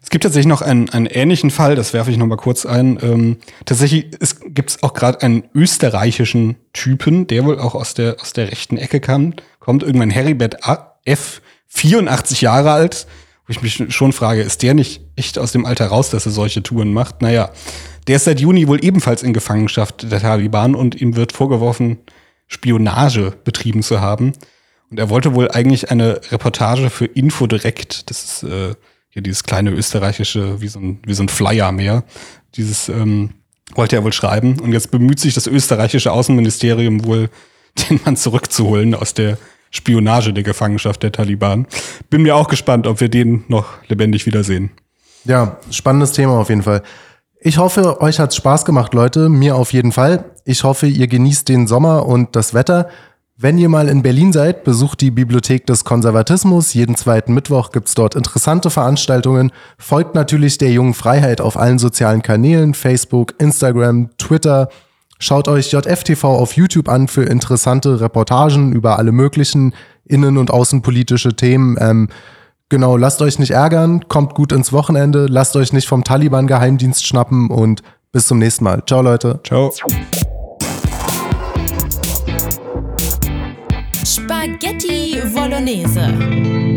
Es gibt tatsächlich noch einen, einen ähnlichen Fall, das werfe ich noch mal kurz ein. Ähm, tatsächlich gibt es auch gerade einen österreichischen Typen, der wohl auch aus der, aus der rechten Ecke kam, kommt irgendwann Heribert F., 84 Jahre alt, wo ich mich schon frage, ist der nicht echt aus dem Alter raus, dass er solche Touren macht? Naja, der ist seit Juni wohl ebenfalls in Gefangenschaft der Taliban und ihm wird vorgeworfen, Spionage betrieben zu haben. Und er wollte wohl eigentlich eine Reportage für Infodirekt, das ist äh, hier dieses kleine österreichische, wie so ein, wie so ein Flyer mehr, dieses ähm, wollte er wohl schreiben. Und jetzt bemüht sich das österreichische Außenministerium wohl, den Mann zurückzuholen aus der Spionage der Gefangenschaft der Taliban. Bin mir auch gespannt, ob wir den noch lebendig wiedersehen.
Ja, spannendes Thema auf jeden Fall. Ich hoffe, euch hat's Spaß gemacht, Leute. Mir auf jeden Fall. Ich hoffe, ihr genießt den Sommer und das Wetter. Wenn ihr mal in Berlin seid, besucht die Bibliothek des Konservatismus. Jeden zweiten Mittwoch gibt's dort interessante Veranstaltungen. Folgt natürlich der jungen Freiheit auf allen sozialen Kanälen, Facebook, Instagram, Twitter. Schaut euch JFTV auf YouTube an für interessante Reportagen über alle möglichen innen- und außenpolitische Themen. Ähm, genau, lasst euch nicht ärgern, kommt gut ins Wochenende, lasst euch nicht vom Taliban-Geheimdienst schnappen und bis zum nächsten Mal. Ciao, Leute.
Ciao.
Spaghetti Bolognese.